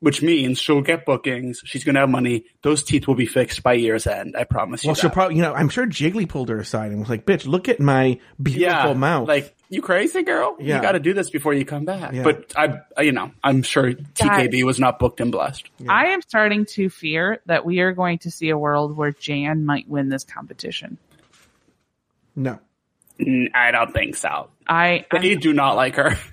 which means she'll get bookings. She's gonna have money. Those teeth will be fixed by year's end. I promise you. Well, she'll probably, you know, I'm sure Jiggly pulled her aside and was like, "Bitch, look at my beautiful yeah, mouth." like you crazy girl. Yeah. You got to do this before you come back. Yeah. But I, I- you know, I'm sure TKB was not booked and blessed. I am starting to fear that we are going to see a world where Jan might win this competition. no, I don't think so. I, They I do not like her. *laughs*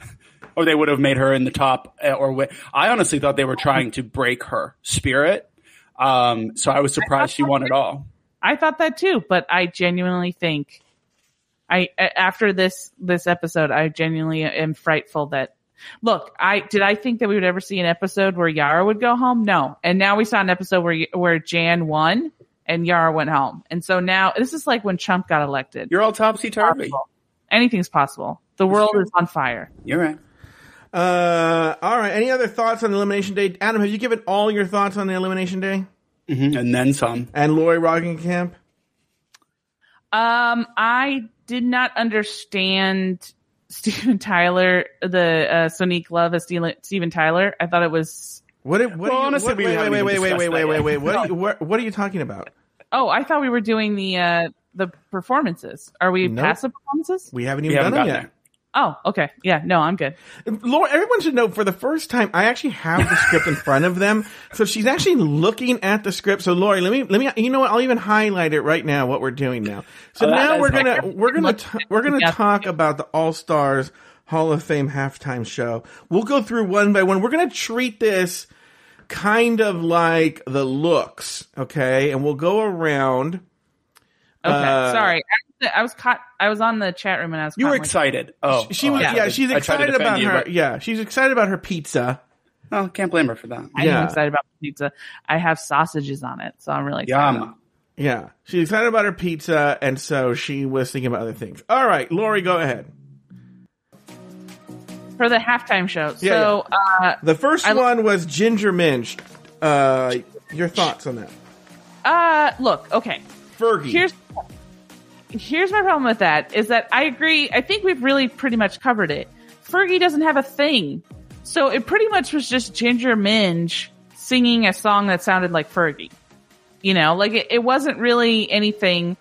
or they would have made her in the top uh, or I honestly thought they were trying to break her spirit. Um, so I was surprised she won it all. I thought that too, but I genuinely think I after this this episode, I genuinely am frightful that look, I did I think that we would ever see an episode where Yara would go home? No. And now we saw an episode where where Jan won and Yara went home. And so now this is like when Trump got elected. You're all topsy turvy. Anything's possible. The world is on fire. You're right. Uh, all right. Any other thoughts on Elimination Day? Adam, have you given all your thoughts on the Elimination Day? Mhm, And then some. And Lori Roggenkamp? Um, I did not understand *laughs* Steven Tyler, the uh, Sonique Love as Steven Steven Tyler. I thought it was. What? What? Well, are you, honestly, what we wait, haven't wait, wait, wait, wait, wait, wait, wait. What? Are you, what? What are you talking about? Oh, I thought we were doing the uh the performances. Are we Nope. past the performances? We haven't We even haven't done gotten them there. Oh, okay. Yeah, no, I'm good. yet. Laura, everyone should know for the first time, I actually have the script in front of them. So she's actually looking at the script. So Lori, let me, let me, you know what? I'll even highlight it right now, what we're doing now. So Oh, now we're gonna, we're gonna, t- we're gonna Yeah. talk about the All Stars Hall of Fame halftime show. We'll go through one by one. We're gonna treat this kind of like the looks, okay? And we'll go around. Okay, Uh, sorry. I, I was caught. I was on the chat room and I was. You were in, like, excited. Oh, She oh, was, I yeah, tried she's I excited about you, her. but- Yeah, she's excited about her pizza. Oh, can't blame her for that. I yeah. am excited about the pizza. I have sausages on it, so I'm really excited. Yum. Yeah, she's excited about her pizza, and so she was thinking about other things. All right, Lori, go ahead. For the halftime show. Yeah, so, uh, The first I- one was Ginger Minj. Uh, your thoughts on that? uh, look, okay. Fergie. Here's here's my problem with that is that I agree. I think we've really pretty much covered it. Fergie doesn't have a thing, so it pretty much was just Ginger Minj singing a song that sounded like Fergie. You know, like it, it wasn't really anything.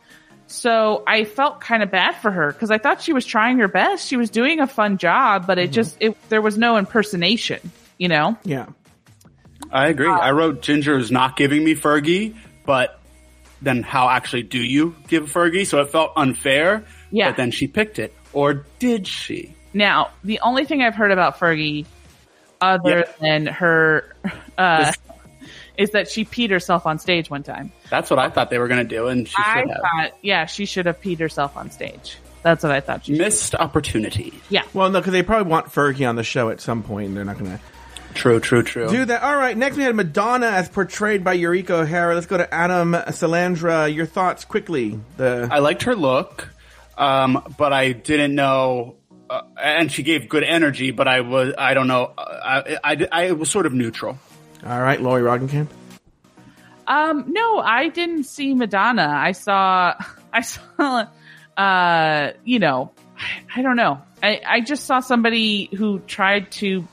So I felt kind of bad for her because I thought she was trying her best. She was doing a fun job, but it just it there was no impersonation. You know, yeah. I agree. Uh, I wrote Ginger is not giving me Fergie, but then how actually do you give Fergie? So it felt unfair. Yeah. But then she picked it. Or did she? Now, the only thing I've heard about Fergie, other than her, *laughs* uh, is that she peed herself on stage one time. That's what I thought they were going to do, and she I should have. thought, yeah, she should have peed herself on stage. That's what I thought she. Missed opportunity. Yeah. Well, no, because they probably want Fergie on the show at some point, and they're not going to True, true, true. do that. All right, next we had Madonna as portrayed by Eureka O'Hara. Let's go to Adam Salandra. Your thoughts quickly. The I liked her look, um, but I didn't know. Uh, and she gave good energy, but I was, I don't know. Uh, I, I, I was sort of neutral. all right, Lori Roggenkamp. Um, no, I didn't see Madonna. I saw, *laughs* I saw, uh, you know, I, I don't know. I, I just saw somebody who tried to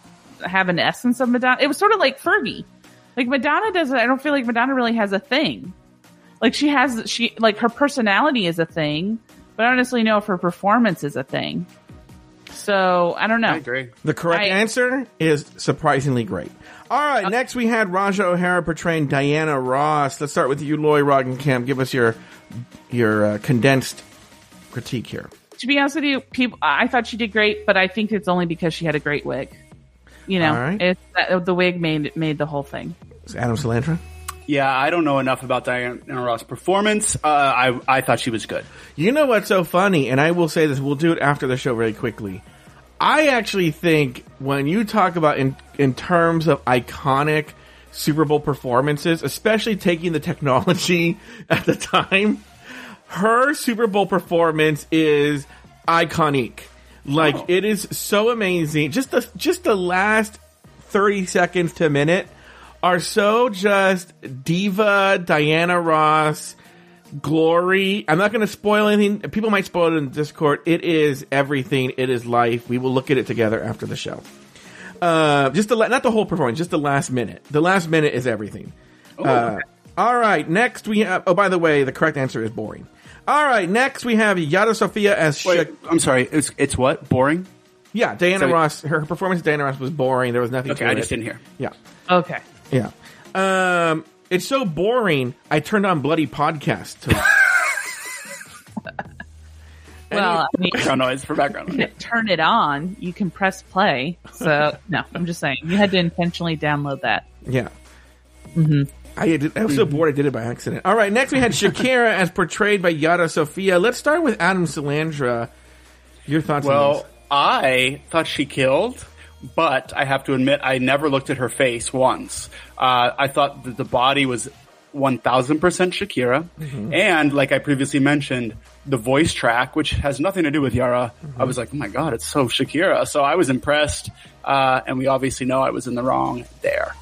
have an essence of Madonna. It was sort of like Fergie. Like Madonna doesn't, I don't feel like Madonna really has a thing. Like she has, she, like her personality is a thing, but I don't necessarily know if her performance is a thing. So I don't know. I agree. The correct I- answer is surprisingly great. All right, next we had Ra'Jah O'Hara portraying Diana Ross. Let's start with you, Lori Roggenkamp. Give us your your uh, condensed critique here. To be honest with you, people, I thought she did great, but I think it's only because she had a great wig. You know, All right. it's that, the wig made made the whole thing. It's Adam Salandra. Yeah, I don't know enough about Diana Ross' performance. Uh, I, I thought she was good. You know what's so funny, and I will say this. We'll do it after the show very quickly. I actually think when you talk about in in terms of iconic Super Bowl performances, especially taking the technology *laughs* at the time, her Super Bowl performance is iconic. Like Oh. it is so amazing. Just the just the last thirty seconds to a minute are so just diva Diana Ross glory. I'm not going to spoil anything. People might spoil it in Discord. It is everything. It is life. We will look at it together after the show. Uh, just the la- not the whole performance, just the last minute. The last minute is everything. Uh, all right. Next we have. Oh, by the way, the correct answer is boring. All right. Next we have Yara Sofia as Wait, Sha- I'm sorry. It's it's what boring. yeah Diana So- Ross. Her performance as Diana Ross was boring. There was nothing. Okay, to I it. just didn't hear. Yeah. Okay. Yeah. Um, it's so boring. I turned on Bloody Podcast to. *laughs* *laughs* Well, I mean, Background noise for background. noise. can turn it on. You can press play. So no, I'm just saying you had to intentionally download that. Yeah. I, did, was so bored I did it by accident. All right, next we had Shakira as portrayed by Yara Sofia. Let's start with Adam Salandra. Your thoughts on Well, this? I thought she killed, but I have to admit I never looked at her face once. Uh, I thought that the body was 1000% Shakira. And like I previously mentioned, the voice track, which has nothing to do with Yara, I was like, oh my God, it's so Shakira. So I was impressed. Uh, and we obviously know I was in the wrong there.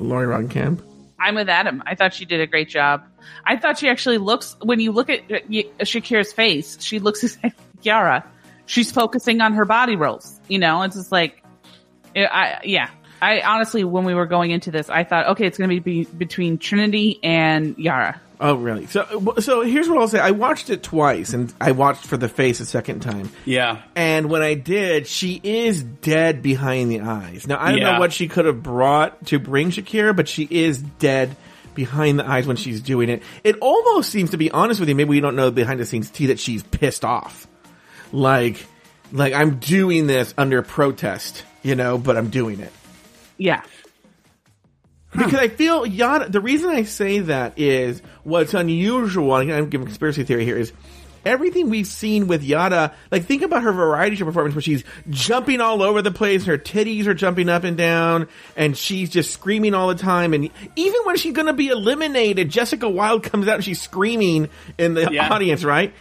Lori Roggenkamp. I'm with Adam. I thought she did a great job. I thought she actually looks when you look at uh, Shakira's face, she looks *laughs* like Yara. She's focusing on her body rolls. You know, it's just like, I yeah. I honestly, when we were going into this, I thought, okay, it's going to be between Trinity and Yara. Oh, really? So, so here's what I'll say. I watched it twice, and I watched for the face a second time. Yeah. And when I did, she is dead behind the eyes. Now, I don't know what she could have brought to bring Shakira, but she is dead behind the eyes when she's doing it. It almost seems, to be honest with you, maybe we don't know behind the scenes tea that she's pissed off. Like, like I'm doing this under protest, you know, but I'm doing it. Yeah. Because I feel Yara. The reason I say that is what's unusual. and I'm giving conspiracy theory here is everything we've seen with Yara. Like think about her variety show performance where she's jumping all over the place. Her titties are jumping up and down, and she's just screaming all the time. And even when she's going to be eliminated, Jessica Wild comes out and she's screaming in the Yeah. audience, right?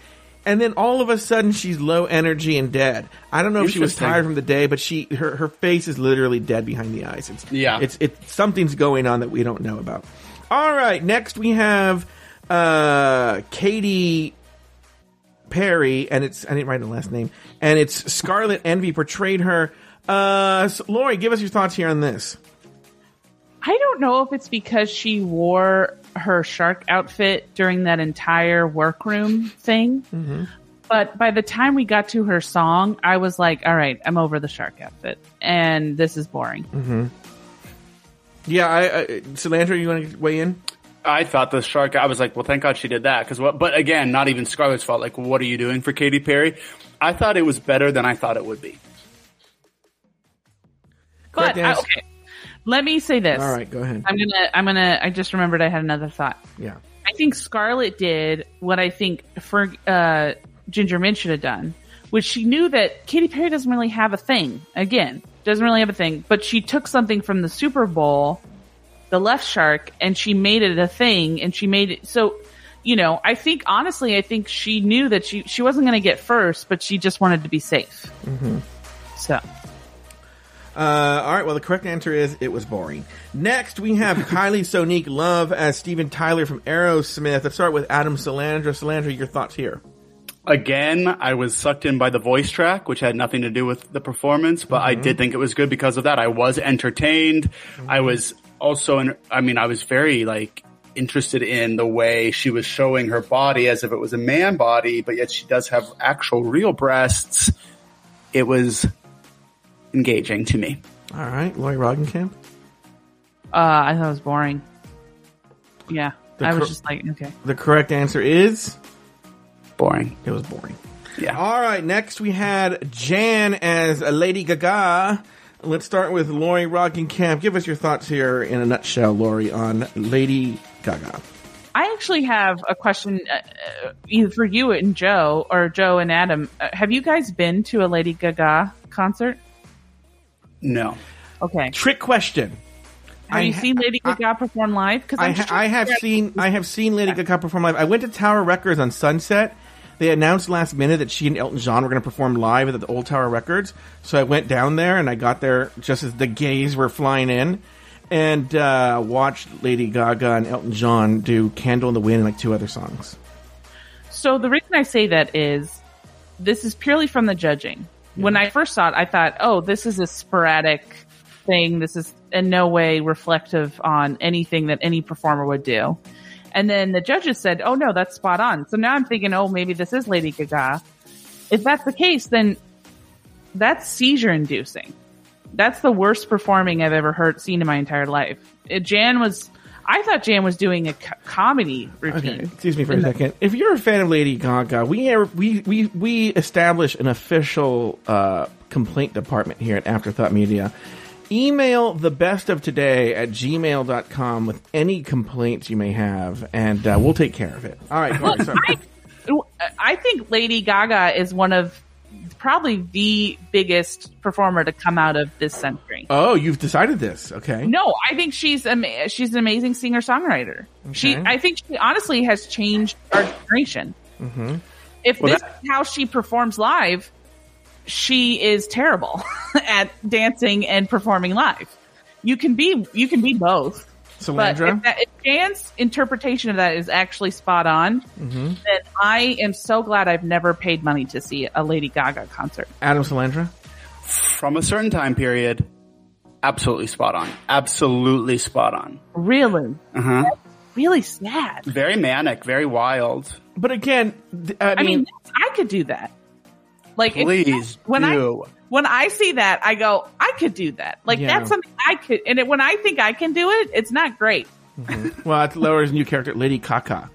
And then all of a sudden she's low energy and dead. I don't know if she was tired from the day, but she her her face is literally dead behind the eyes. It's Yeah. It's it's something's going on that we don't know about. All right, next we have uh Katy Perry, and it's I didn't write the last name, and it's Scarlet Envy portrayed her. Uh, so, Lori, give us your thoughts here on this. I don't know if it's because she wore her shark outfit during that entire workroom thing. But by the time we got to her song, I was like, all right, I'm over the shark outfit. And this is boring. Yeah, I, I Cilantro, you want to weigh in? I thought the shark. I was like, well, thank God she did that. Because what? But again, not even Scarlett's fault. Like, what are you doing for Katy Perry? I thought it was better than I thought it would be. Correct But I, okay, let me say this. All right, go ahead. I'm gonna, I'm gonna, I just remembered I had another thought. Yeah, I think Scarlett did what I think for uh, Ginger Minj should have done, which she knew that Katy Perry doesn't really have a thing. Again, doesn't really have a thing, but she took something from the Super Bowl, the left shark, and she made it a thing, and she made it so. You know, I think honestly, I think she knew that she she wasn't going to get first, but she just wanted to be safe. Mm-hmm. So Uh, all right. Well, the correct answer is it was boring. Next, we have *laughs* Kylie Sonique Love as Steven Tyler from Aerosmith. Let's start with Adam Salandra. Salandra, your thoughts here? Again, I was sucked in by the voice track, which had nothing to do with the performance, but I did think it was good because of that. I was entertained. I was also, in, I mean, I was very like interested in the way she was showing her body as if it was a man body, but yet she does have actual real breasts. It was engaging to me. All right, Lori Roggenkamp. uh, I thought it was boring. Yeah, The I was cor- just like, okay. The correct answer is Boring. it was boring. Yeah. All right. Next, we had Jan as Lady Gaga. Let's start with Lori Roggenkamp. Give us your thoughts here in a nutshell, Lori, on Lady Gaga. I actually have a question uh, uh, either for you and Joe or Joe and Adam. Uh, have you guys been to a Lady Gaga concert? No. Okay. Trick question. Have I you seen Lady Gaga perform live? Because I, ha- I have seen I have seen Lady Gaga perform live. I went to Tower Records on Sunset. They announced last minute that she and Elton John were going to perform live at the old Tower Records. So I went down there and I got there just as the gays were flying in, and uh, watched Lady Gaga and Elton John do "Candle in the Wind" and like two other songs. So the reason I say that is this is purely from the judging. When I first saw it, I thought, oh, this is a sporadic thing. This is in no way reflective on anything that any performer would do. And then the judges said, oh no, that's spot on. So now I'm thinking, oh, maybe this is Lady Gaga. If that's the case, then that's seizure inducing. That's the worst performing I've ever heard, seen in my entire life. Jan was, I thought Jan was doing a co- comedy routine. Okay, excuse me for a second. If you're a fan of Lady Gaga, we are, we we we establish an official uh, complaint department here at Afterthought Media. Email the best of today at gmail.com with any complaints you may have, and uh, we'll take care of it. All right, Corey, sorry. I think Lady Gaga is one of probably the biggest performer to come out of this century. Oh, you've decided this. Okay. No, I think she's ama- she's an amazing singer songwriter. She, I think she honestly has changed our generation. Mm-hmm. If Well, this that- is how she performs live, she is terrible *laughs* at dancing and performing live. You can be you can be both. But Salandra? if, that, if Jan's interpretation of that is actually spot on, Mm-hmm. then I am so glad I've never paid money to see a Lady Gaga concert. Adam Salandra? From a certain time period, absolutely spot on. Absolutely spot on. Really, Uh huh. really sad. Very manic, very wild. But again, th- I, I mean, mean, I could do that. Like if- Please when do. I when I see that, I go, I could do that. Like Yeah. that's something I could. And it, when I think I can do it, it's not great. well, that's Laura's new character, Lady Kaka.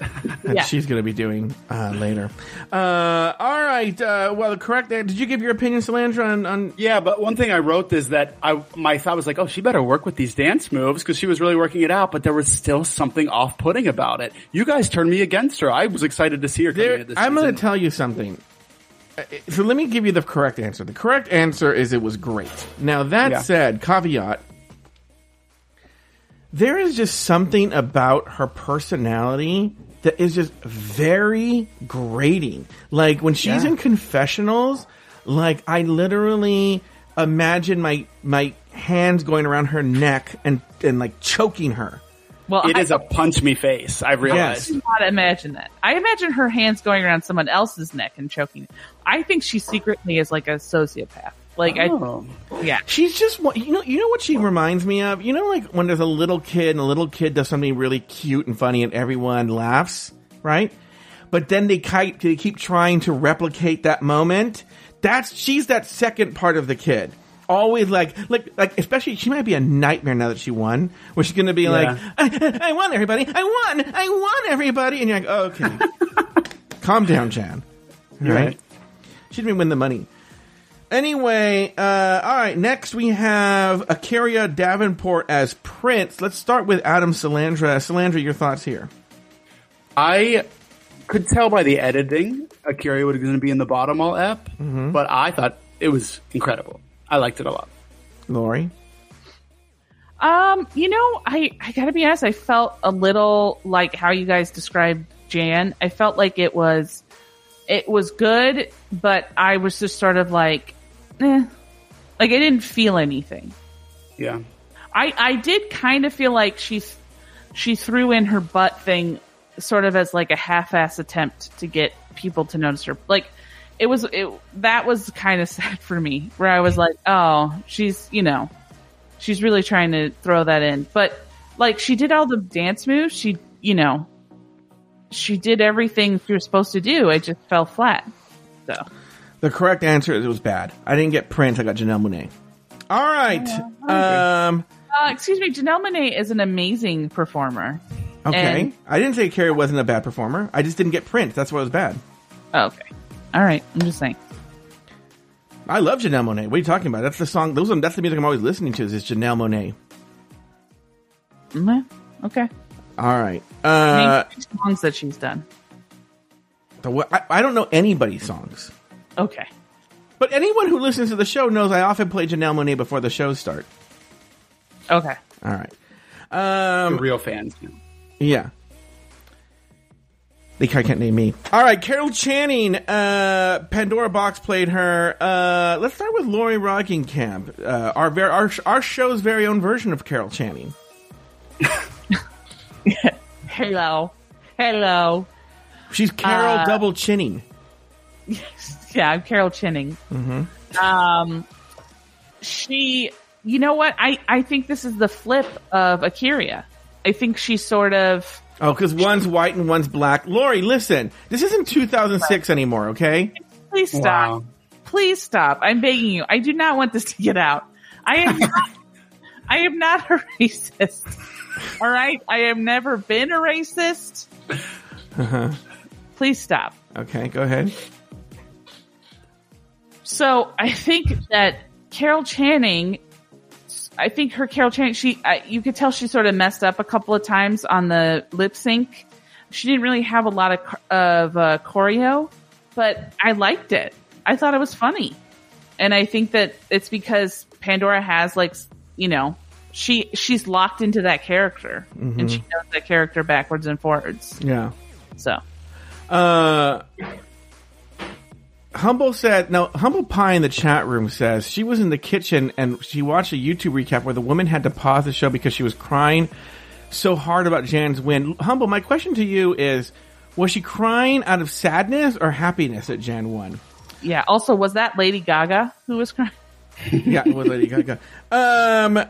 that *laughs* Yeah. she's going to be doing uh, later. Uh, all right. Uh, well, the correct. Did you give your opinion, Salandra, on, on Yeah, but one thing I wrote is that I my thought was like, oh, she better work with these dance moves because she was really working it out, but there was still something off-putting about it. You guys turned me against her. I was excited to see her. There, into this I'm going to tell you something. Uh, So let me give you the correct answer. The correct answer is it was great. Now that Yeah. said, caveat. There is just something about her personality that is just very grating. Like when she's Yeah. in confessionals, like I literally imagine my my hands going around her neck and and like choking her. Well, It I is a punch me face. I realized. I do not imagine that. I imagine her hands going around someone else's neck and choking. I think she secretly is like a sociopath. Like Oh. I, yeah. She's just one- you know you know what she reminds me of. You know, like when there's a little kid and a little kid does something really cute and funny and everyone laughs, right? But then they kite, they keep trying to replicate that moment. That's she's that second part of the kid. Always like like like especially she might be a nightmare now that she won. Where she's gonna be like, I, I won everybody, I won, I won everybody, and you're like, oh, okay, *laughs* calm down, Jan. Right? right. She didn't win the money. Anyway, uh, all right. Next, we have Akeria Davenport as Prince. Let's start with Adam Salandra. Salandra, your thoughts here? I could tell by the editing, Akeria was going to be in the bottom all app, Mm-hmm. but I thought it was incredible. I liked it a lot. Lori? Um, you know, I I gotta be honest. I felt a little like how you guys described Jan. I felt like it was it was good, but I was just sort of like, eh, like I didn't feel anything. Yeah. I I did kind of feel like she's, she threw in her butt thing sort of as like a half-ass attempt to get people to notice her. Like it was it that was kind of sad for me where I was like, "Oh, she's, you know, she's really trying to throw that in." But like she did all the dance moves, she, you know, she did everything she was supposed to do. It just fell flat. So, The correct answer is it was bad. I didn't get Prince. I got Janelle Monae. All right. Um, uh, excuse me, Janelle Monae is an amazing performer. okay. And- I didn't say Carrie wasn't a bad performer. I just didn't get Prince. That's why it was bad. Oh, okay. All right. I'm just saying. I love Janelle Monae. What are you talking about? That's the song. Those are, that's the music I'm always listening to. Is is Janelle Monae. Mm, Okay. All right. I Uh, mean, songs that she's done. the I, I don't know anybody's songs. Okay. But anyone who listens to the show knows I often play Janelle Monae before the shows start. Okay. All right. Um, The real fans. Yeah. They can't name me. All right, Carol Channing. Uh, Pandora Boxx played her. Uh, let's start with Lori Roggenkamp. Uh, our ver- our our show's very own version of Carol Channing. *laughs* Hello. Hello. She's Carol Uh, Double Chinning. *laughs* Yeah, I'm Carol Chinning. Um, she, you know what? I, I think this is the flip of Akeria. I think she's sort of, Oh, because one's white and one's black. Lori, listen. This isn't 2006 anymore. Okay. please stop. Wow. Please stop. I'm begging you. I do not want this to get out. I am *laughs* not, I am not a racist. All right. I have never been a racist. Uh-huh. Please stop. Okay. Go ahead. So I think that Carol Channing, I think her Carol Channing, she, I, you could tell she sort of messed up a couple of times on the lip sync. She didn't really have a lot of, of uh, choreo, but I liked it. I thought it was funny. And I think that it's because Pandora has like, you know, she, she's locked into that character and she knows that character backwards and forwards. Yeah. So Uh, Humble said, no, Humble Pie in the chat room says she was in the kitchen and she watched a YouTube recap where the woman had to pause the show because she was crying so hard about Jan's win. Humble, my question to you is, was she crying out of sadness or happiness that Jan won? yeah. Also, was that Lady Gaga who was crying? *laughs* yeah, it was Lady Gaga. Um,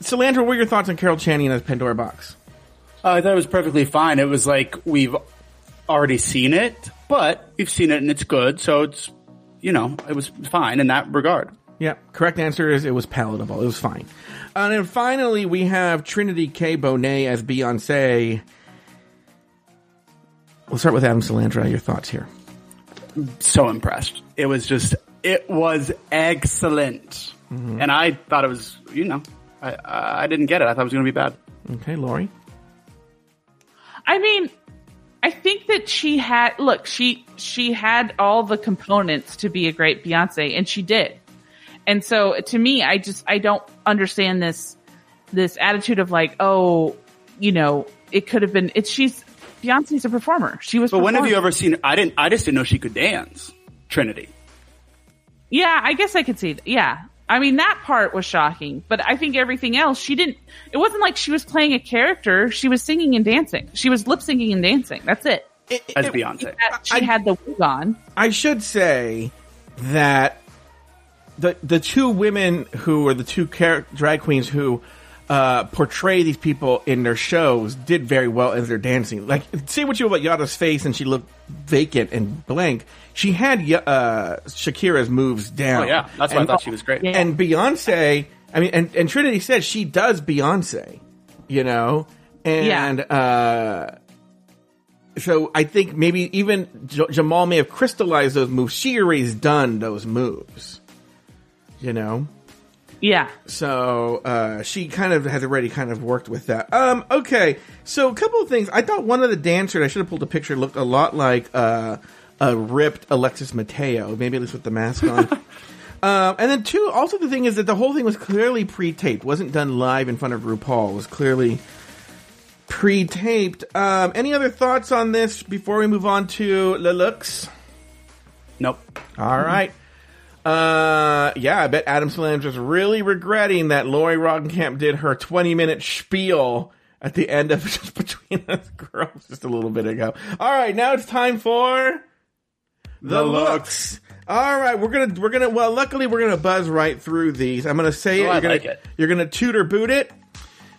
Salandra, what were your thoughts on Carol Channing as Pandora Boxx? Uh, I thought it was perfectly fine. It was like we've already seen it, but we've seen it and it's good. So it's, you know, it was fine in that regard. Yeah, correct answer is it was palatable. It was fine. Uh, and then finally, we have Trinity K. Bonet as Beyonce. We'll start with Adam Salandra. Your thoughts here? So impressed. It was just, it was excellent. Mm-hmm. And I thought it was, you know, I, I didn't get it. I thought it was going to be bad. Okay, Lori. I mean, I think that she had look, she she had all the components to be a great Beyonce and she did. And so to me, I just I don't understand this this attitude of like, oh, you know, it could have been it's she's Beyonce's a performer. She was But when have you ever seen, I didn't, I just didn't know she could dance. Trinity. Yeah, I guess I could see that. Yeah. I mean, that part was shocking, but I think everything else, she didn't, it wasn't like she was playing a character. She was singing and dancing. She was lip syncing and dancing. That's it. As Beyonce. That- She had the wig on. I should say that the the two women who are the two char- drag queens who uh, portray these people in their shows did very well as they're dancing. Like, say what you will about Yara's face, and she looked vacant and blank. She had uh, Shakira's moves down. Oh yeah. That's why I thought she was great. Yeah. And Beyonce, I mean, and, and Trinity said she does Beyonce, you know, and uh, so I think maybe even J- Jamal may have crystallized those moves. She already's done those moves, you know. Yeah. So uh, she kind of has already kind of worked with that. Um, okay, so a couple of things. I thought one of the dancers I should have pulled a picture looked a lot like uh, a ripped Alexis Mateo, maybe at least with the mask on. um, *laughs* and then two, also the thing is that the whole thing was clearly pre-taped, wasn't done live in front of RuPaul. It was clearly pre-taped. Um, any other thoughts on this before we move on to the looks? Nope. All right. Uh, yeah, I bet Adam Salandra's really regretting that Lori Roggenkamp did her 20 minute spiel at the end of *laughs* just between us girls just a little bit ago. All right, now it's time for the, looks. All right, we're gonna we're gonna well, luckily we're gonna buzz right through these. I'm gonna say. Oh, I You're gonna like it. you're gonna tutor boot it.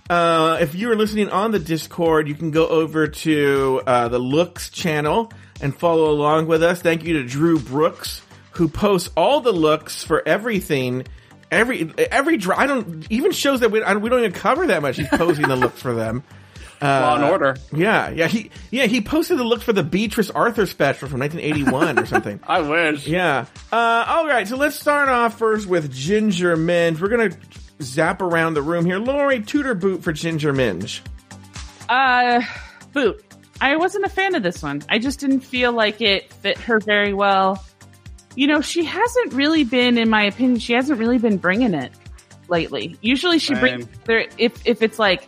Uh, if you are listening on the Discord, you can go over to uh, the Looks channel and follow along with us. Thank you to Drew Brooks, who posts all the looks for everything. Every every dr- I don't even shows that we, I, we don't even cover that much. He's posing the looks for them. *laughs* Law and Order. Yeah, yeah. He yeah he posted the look for the Beatrice Arthur special from 1981 or something. *laughs* I wish. Yeah. Uh, all right. So let's start off first with Ginger Minj. We're gonna zap around the room here. Lori, tutor boot for Ginger Minj. Uh, boot. I wasn't a fan of this one. I just didn't feel like it fit her very well. You know, she hasn't really been, in my opinion, she hasn't really been bringing it lately. Usually she brings there if if it's like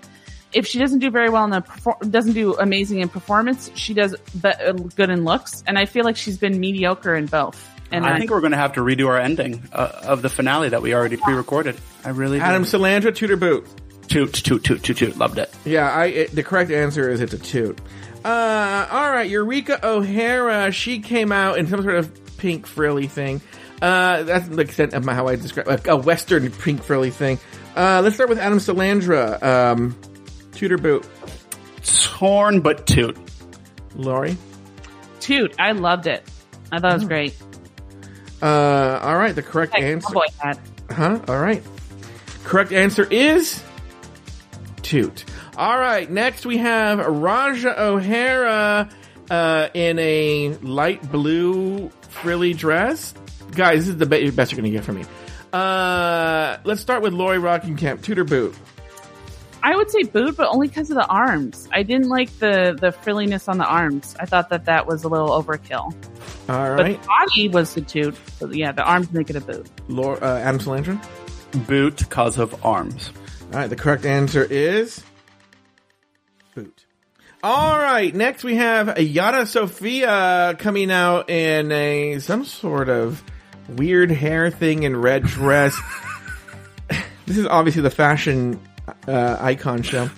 if she doesn't do very well in the perfor- doesn't do amazing in performance, she does be- uh, good in looks, and I feel like she's been mediocre in both. And I think we're going to have to redo our ending uh, of the finale that we already pre-recorded. I really do. Adam Salandra, Tudor boot. toot toot toot toot toot. Loved it. Yeah, I it, the correct answer is it's a toot. Uh, all right, Eureka O'Hara. She came out in some sort of pink frilly thing. Uh, that's the extent of my, how I describe a, a western pink frilly thing. Uh, let's start with Adam Salandra. Um, Tudor boot. Torn but toot. Lori. Toot, I loved it. I thought it was Oh. great. Uh, all right, the correct Like, answer. cowboy hat. Huh? All right. Correct answer is toot. All right. Next we have Raja O'Hara uh, in a light blue frilly dress. Guys, this is the be- best you're going to get from me. Uh, let's start with Lori Roggenkamp. Tudor boot. I would say boot, but only because of the arms. I didn't like the the frilliness on the arms. I thought that that was a little overkill. All right, But the body was the toot. But yeah, the arms make it a boot. Lor- uh, Adam Salandra. Boot cause of arms. All right. The correct answer is boot. All right. Next we have Yara Sofia coming out in a some sort of weird hair thing and red dress. *laughs* this is obviously the fashion uh, icon show.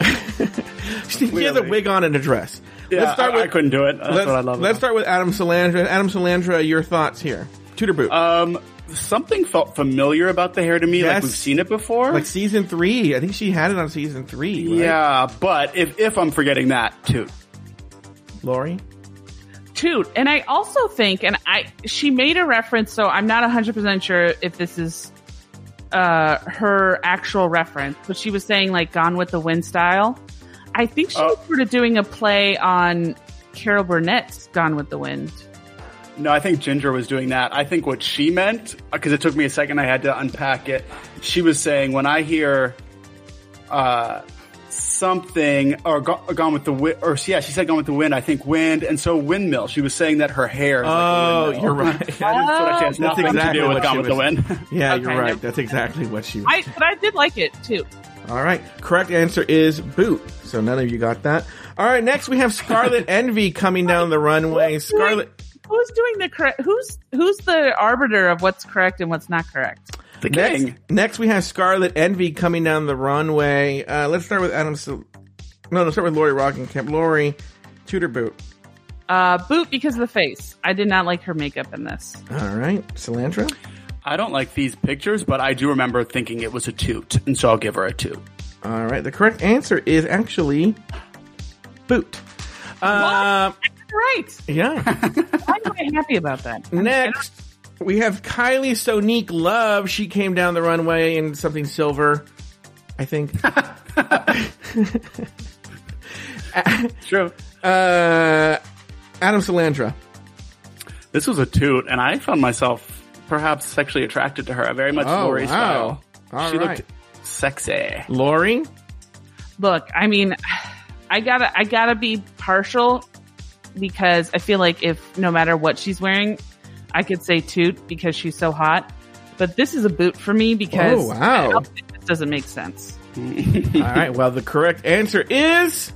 *laughs* she has a wig on and a dress. Yeah, let's start I, with. I couldn't do it. That's let's, what I love. let's about start with Adam Salandra. Adam Salandra, your thoughts here. Tudor boot. Um, something felt familiar about the hair to me, Yes. like we've seen it before. like season three. I think she had it on season three. Right? Yeah, but if if I'm forgetting that, toot. Lori. toot. And I also think, and I, she made a reference, so I'm not 100% sure if this is, uh, her actual reference, but she was saying like Gone with the Wind style. I think she Oh. was sort of doing a play on Carol Burnett's Gone with the Wind. No, I think Ginger was doing that. I think what she meant, because it took me a second, I had to unpack it. She was saying when I hear uh, something or go, Gone with the Wind, or yeah, she said Gone with the Wind. I think wind, and so windmill. She was saying that her hair. Is Oh, like you're *laughs* right. that is, so that she That's nothing exactly to do what with Gone she with the Wind. *laughs* Yeah, Okay, you're right. never- That's exactly what she was. I, but I did like it too. All right. Correct answer is boot. So none of you got that. All right. Next we have Scarlet Envy coming down the runway. Scarlet. Who's doing the correct? Who's who's the arbiter of what's correct and what's not correct? The Next, king. next we have Scarlet Envy coming down the runway. Uh, let's start with Adam. Sil- no, let's start with Lori Roggenkamp. Lori, Tudor boot. Uh, boot because of the face. I did not like her makeup in this. All right. Cilantro. I don't like these pictures, but I do remember thinking it was a toot, and so I'll give her a toot. All right. The correct answer is actually boot. Uh, Right. yeah. *laughs* Why am I happy about that? Next, we have Kylie Sonique Love. She came down the runway in something silver, I think. *laughs* *laughs* True. uh, Adam Salandra. This was a toot, and I found myself perhaps sexually attracted to her. I very much Oh, Lori wow. style. All she right. looked sexy. Lori. Look, I mean, I gotta, I gotta be partial because I feel like if no matter what she's wearing, I could say toot because she's so hot. But this is a boot for me because Oh, wow. I this doesn't make sense. *laughs* All right. Well, the correct answer is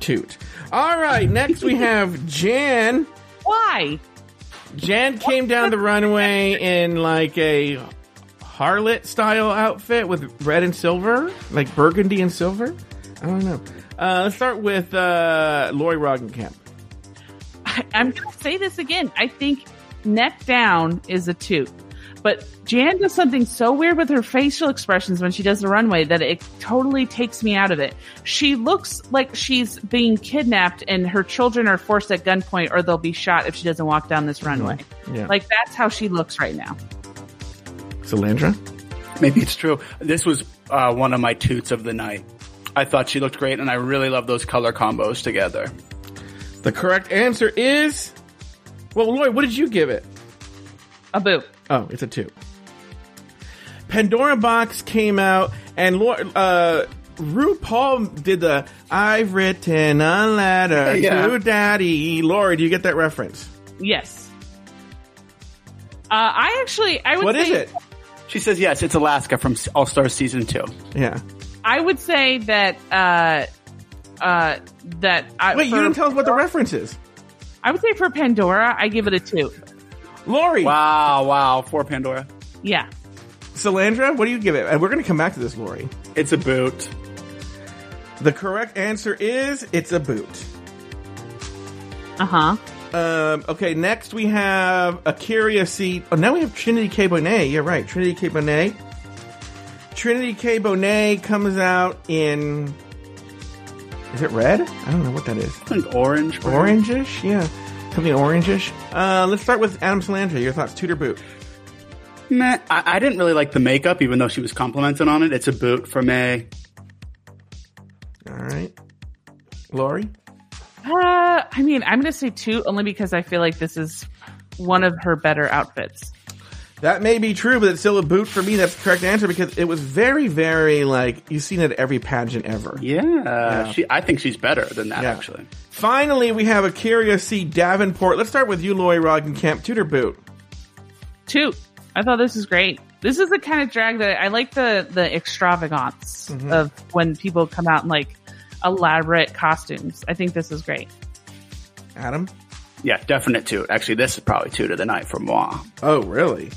toot. All right. Next, we have Jan. Why? Jan came down the runway in like a harlot style outfit with red and silver, like burgundy and silver. I don't know. Uh, let's start with uh, Lori Roggenkamp. I, I'm gonna say this again. I think neck down is a toot. But Jan does something so weird with her facial expressions when she does the runway that it totally takes me out of it. She looks like she's being kidnapped and her children are forced at gunpoint or they'll be shot if she doesn't walk down this runway. Yeah. Like that's how she looks right now. Salandra. Maybe it's true. This was uh, one of my toots of the night. I thought she looked great, and I really love those color combos together. The correct answer is. Well, Lloyd, what did you give it? A boot. Oh, it's a two. Pandora Boxx came out, and Lord, uh, RuPaul did the "I've written a letter *laughs* Yeah. to Daddy." Lori, do you get that reference? Yes. Uh, I actually, I would What say, is it? She says yes. It's Alaska from All Stars season two. Yeah. I would say that, uh, uh, that I, Wait, you didn't tell us what the reference is. I would say for Pandora, I give it a two. Lori. Wow, wow. For Pandora, Yeah. Salandra, what do you give it? And we're going to come back to this, Lori. it's a boot. The correct answer is it's a boot. Uh huh. Um, okay, next we have a curious seat. Oh, now we have Trinity K. Bonet. You're right, Trinity K. Bonet. Trinity K. Bonet comes out in. Is it red? I don't know what that is. I think orange. Orangish? Yeah. Something orangish. Uh, let's start with Adam Salandra. Your thoughts, Tudor Boot. Meh. I, I didn't really like the makeup, even though she was complimenting on it. It's a boot for me. All right. Lori? Uh, I mean, I'm going to say two only because I feel like this is one of her better outfits. That may be true, but it's still a boot for me. That's the correct answer because it was very, very like you've seen it every pageant ever. Yeah, She, I think she's better than that, Yeah. actually. Finally, we have Akeria C. Davenport. Let's start with you, Lori Roggenkamp. Tudor boot. Two. I thought this is great. This is the kind of drag that I like the the extravagance Mm-hmm. of when people come out in like elaborate costumes. I think this is great. Adam? Yeah, definite toot. Actually, this is probably toot of the night for moi. Oh, really?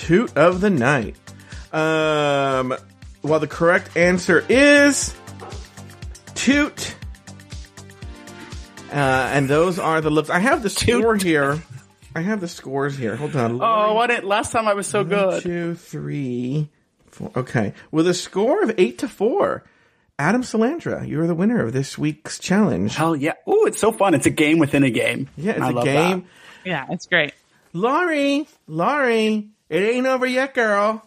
Toot of the night. Um, well, the correct answer is toot. Uh, and those are the lips. I have the score here. I have the scores here. Hold on. Oh, what it? Last time I was so One, good. two, three, four. Okay. With a score of eight to four, Adam Salandra, you're the winner of this week's challenge. Hell yeah! Ooh, it's so fun. It's a game within a game. Yeah, it's I a love game. Yeah, it's great. Laurie, Laurie, it ain't over yet, girl.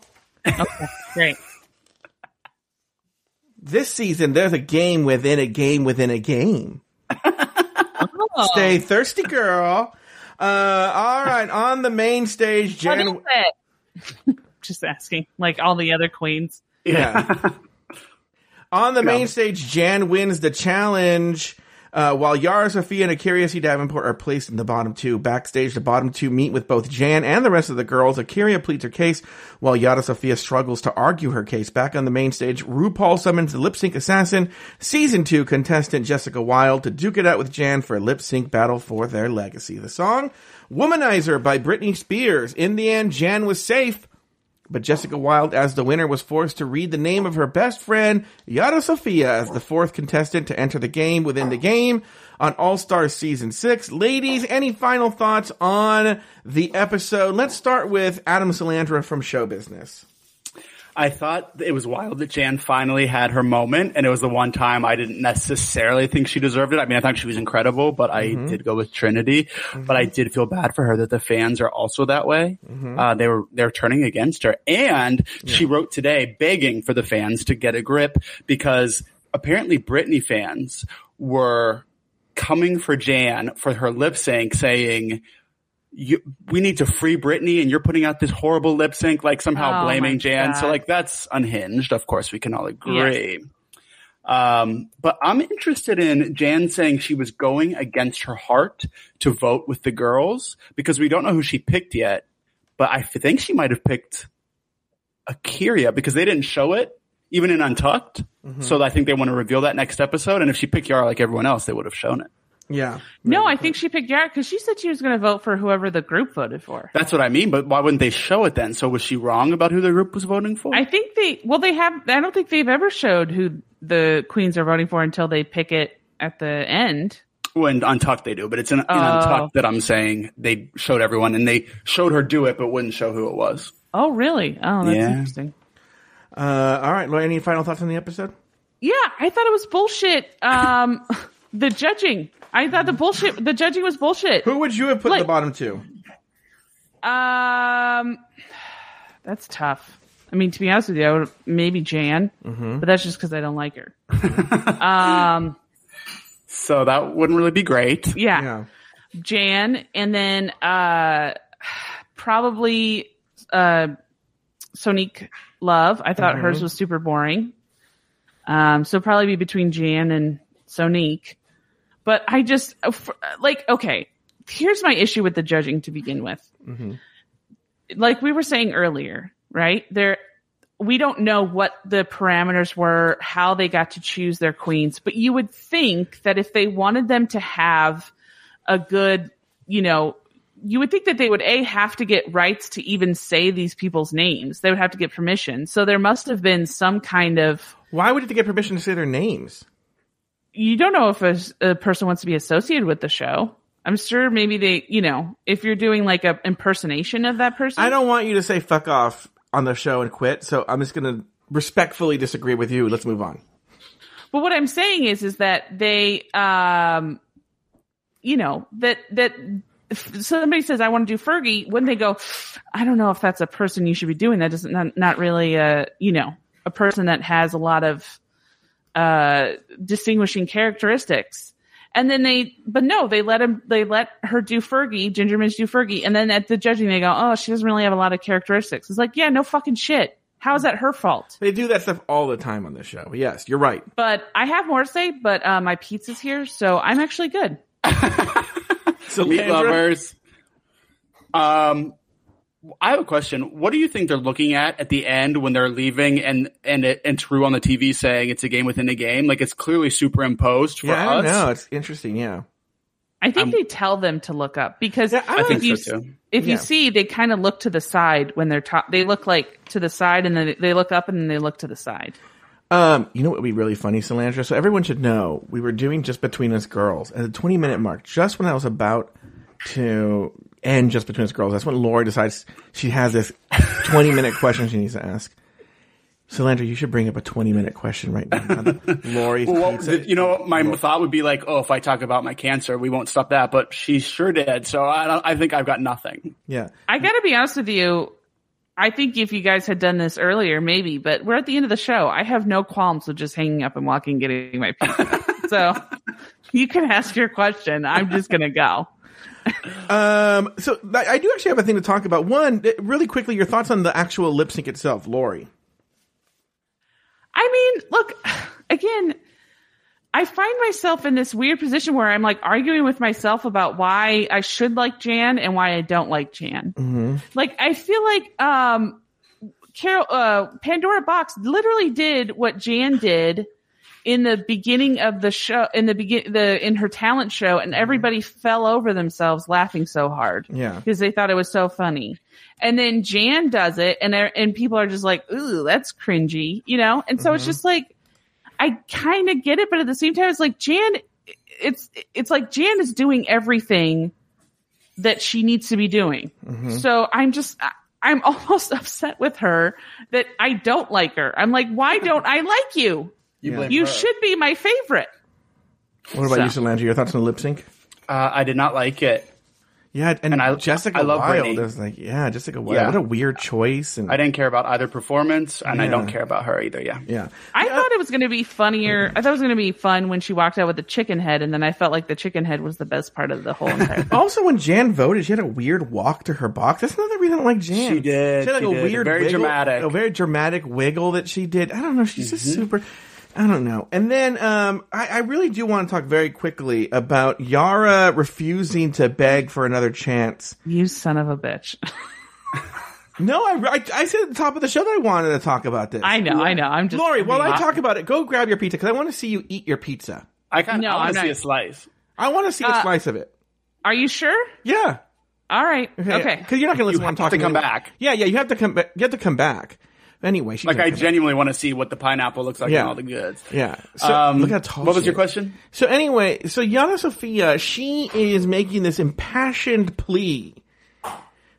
Okay, great. This season, there's a game within a game within a game. Oh, Stay thirsty, girl. Uh, all right, on the main stage, Jan. Jen. it? *laughs* Just asking, like all the other queens. Yeah. *laughs* On the main stage, Jan wins the challenge. Uh, while Yara, Sofia, and Akeria C. Davenport are placed in the bottom two. Backstage, the bottom two meet with both Jan and the rest of the girls. Akeria pleads her case, while Yara Sofia struggles to argue her case. Back on the main stage, RuPaul summons the lip sync assassin, season two contestant Jessica Wild to duke it out with Jan for a lip sync battle for their legacy. The song, Womanizer by Britney Spears. In the end, Jan was safe. But Jessica Wild, as the winner, was forced to read the name of her best friend, Yara Sofia, as the fourth contestant to enter the game within the game on All Stars Season 6. Ladies, any final thoughts on the episode? Let's start with Adam Salandra from Show Business. I thought it was wild that Jan finally had her moment, and it was the one time I didn't necessarily think she deserved it. I mean, I thought she was incredible, but I Mm-hmm. did go with Trinity. But I did feel bad for her that the fans are also that way. Mm-hmm. Uh, they were they're turning against her, and she wrote today begging for the fans to get a grip because apparently Britney fans were coming for Jan for her lip sync, saying you, we need to free Britney and you're putting out this horrible lip sync, like somehow Oh blaming Jan. So like that's unhinged. Of course, we can all agree. Um, but I'm interested in Jan saying she was going against her heart to vote with the girls because we don't know who she picked yet. But I think she might have picked Akeria because they didn't show it even in Untucked. So I think they want to reveal that next episode. And if she picked Yara like everyone else, they would have shown it. Yeah. No, I think she picked Yara because she said she was going to vote for whoever the group voted for. That's what I mean. But why wouldn't they show it then? So was she wrong about who the group was voting for? I think they, well, they have, I don't think they've ever showed who the queens are voting for until they pick it at the end. Well, in Untucked they do, but it's in, in Oh. Untucked that I'm saying they showed everyone and they showed her do it, but wouldn't show who it was. Oh, really? Oh, that's Yeah. interesting. Uh, all right, Lloyd, any final thoughts on the episode? Yeah, I thought it was bullshit. Um, *laughs* the judging. I thought the bullshit, the judging was bullshit. Who would you have put in the bottom two? Um, that's tough. I mean, to be honest with you, I would maybe Jan, Mm-hmm. but that's just because I don't like her. *laughs* um, So that wouldn't really be great. yeah, Yeah. Jan, and then uh, probably uh, Sonique Love. I thought hers was super boring. Um, so probably be between Jan and Sonique. But I just like okay. here's my issue with the judging to begin with. Mm-hmm. Like we were saying earlier, right? There, we don't know what the parameters were, how they got to choose their queens, but you would think that if they wanted them to have a good, you know, you would think that they would a have to get rights to even say these people's names. They would have to get permission. So there must have been some kind of Why would they get permission to say their names? You don't know if a, a person wants to be associated with the show. I'm sure maybe they, you know, if you're doing like a impersonation of that person. I don't want you to say fuck off on the show and quit, so I'm just gonna respectfully disagree with you. Let's move on. But what I'm saying is, is that they, um, you know, that that if somebody says I want to do Fergie, when they go, I don't know if that's a person you should be doing. That doesn't not, not really a you know a person that has a lot of uh distinguishing characteristics. And then they, but no, they let him, they let her do Fergie, Ginger Minj do Fergie. And then at the judging, they go, oh, she doesn't really have a lot of characteristics. It's like, yeah, no fucking shit. How is that her fault? They do that stuff all the time on the show. Yes, you're right. But I have more to say, but uh, my pizza's here, so I'm actually good. *laughs* So Meat lovers. Um, I have a question. What do you think they're looking at at the end when they're leaving and and it, and True on the TV saying it's a game within a game? Like it's clearly superimposed for Yeah, I don't us. know. It's interesting. Yeah. I think they tell them to look up because Yeah, I if think you so, too. if Yeah. you see they kind of look to the side when they're top. they look like to the side and then they look up and then they look to the side. Um, you know what would be really funny, Salandra? So everyone should know we were doing just between us girls at the 20 minute mark, just when I was about to end just between us girls. That's when Lori decides she has this 20 minute question she needs to ask. Salandra, you should bring up a 20 minute question right now. *laughs* Lori's Well, pizza. the- you know, my thought would be like, oh, if I talk about my cancer, we won't stop that. But she sure did. So I, I think I've got nothing. yeah. I got to be honest with you. I think if you guys had done this earlier, maybe, but we're at the end of the show. I have no qualms with just hanging up and walking, getting my pizza. *laughs* so you can ask your question. I'm just gonna go. Um, so I do actually have a thing to talk about. One, really quickly, your thoughts on the actual lip sync itself, Lori. I mean, look, again, I find myself in this weird position where I'm like arguing with myself about why I should like Jan and why I don't like Jan. Like, I feel like, um, Carol, uh, Pandora Boxx literally did what Jan did in the beginning of the show, in the begin, the, in her talent show, and mm-hmm. everybody fell over themselves laughing so hard. Yeah. Because they thought it was so funny. And then Jan does it and, and people are just like, ooh, that's cringy, you know? And so it's mm-hmm. just like, I kind of get it, but at the same time, it's like Jan, it's, it's like Jan is doing everything that she needs to be doing. Mm-hmm. So I'm just, I- I'm *laughs* almost upset with her that I don't like her. I'm like, why don't I like you? You, blame You her. should be my favorite. What about So- you, Salandra? Your thoughts on the lip sync? Uh, I did not like it. Yeah, and, And I- Jessica I love Wild Britney. is like, yeah, Jessica Wild. Yeah. What a weird choice. And I didn't care about either performance, and I don't care about her either. Yeah. yeah, I thought it was going to be funnier. I thought it was going to be fun when she walked out with the chicken head, and then I felt like the chicken head was the best part of the whole *laughs* entire. Thing. Also, when Jan voted, she had a weird walk to her box. That's another reason I don't like Jan. She did, She had like she a did. weird, Very wiggle- dramatic. a very dramatic wiggle that she did. I don't know. She's just Mm-hmm. super. I don't know. And then um, I, I really do want to talk very quickly about Yara refusing to beg for another chance. you son of a bitch! *laughs* No, I, I, I said at the top of the show that I wanted to talk about this. I know, I know. I'm just Lori, while I mean, talk about it, go grab your pizza because I want to see you eat your pizza. I kind No, want I'm to see a slice. I want to see a Uh, slice of it. Are you sure? Yeah. All right. Okay. Because you're not going to listen You when I'm have to talking. come anyway. back. Yeah, yeah. You have to come. back. You have to come back. Anyway, Like I genuinely want to see what the pineapple looks like Yeah. and all the goods. Yeah. So Um, look how tall. what was your question? So anyway, so Yara Sofia, she is making this impassioned plea.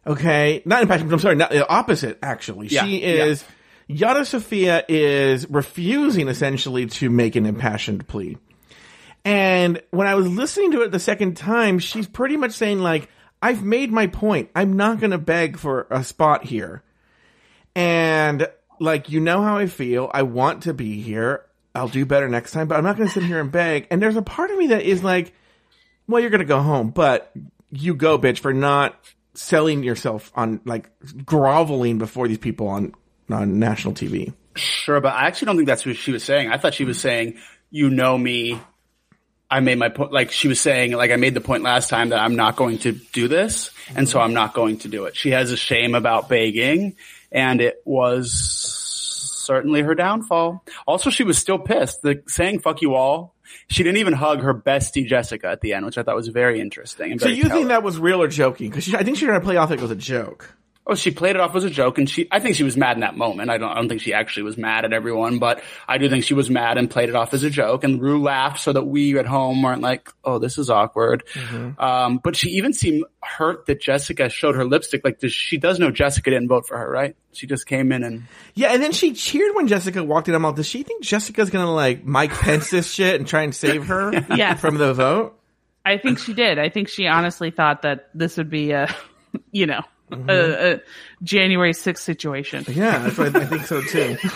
Okay, not impassioned. I'm sorry, not the opposite. Actually, Yeah, she yeah. is. Yara Sofia is refusing essentially to make an impassioned plea. And when I was listening to it the second time, she's pretty much saying like, "I've made my point. I'm not going to beg for a spot here." And like, you know how I feel. I want to be here. I'll do better next time, but I'm not going to sit here and beg. And there's a part of me that is like, well, you're going to go home, but you go, bitch, for not selling yourself on like groveling before these people on, on national TV. Sure, but I actually don't think that's what she was saying. I thought she was saying, "You know me. I made my point, like she was saying, like I made the point last time that I'm not going to do this. And so I'm not going to do it. She has a shame about begging and it was certainly her downfall. Also, she was still pissed. The saying "fuck you all." She didn't even hug her bestie Jessica at the end, which I thought was very interesting. And So very you think that was real or joking? Because I think she tried to play off it was a joke. Oh, she played it off as a joke, and she. I think she was mad in that moment. I don't. I don't think she actually was mad at everyone, but I do think she was mad and played it off as a joke. And Ru laughed so that we at home weren't like, "Oh, this is awkward." Um, but she even seemed hurt that Jessica showed her lipstick. Like, does, she does know Jessica didn't vote for her, right? She just came in and Yeah, and then she cheered when Jessica walked in. I'm like, does she think Jessica's gonna like Mike Pence this shit and try and save her *laughs* Yes. from the vote? I think she did. I think she honestly thought that this would be a, *laughs* you know, a, a January 6th situation. Yeah, that's what I, I think so too. *laughs*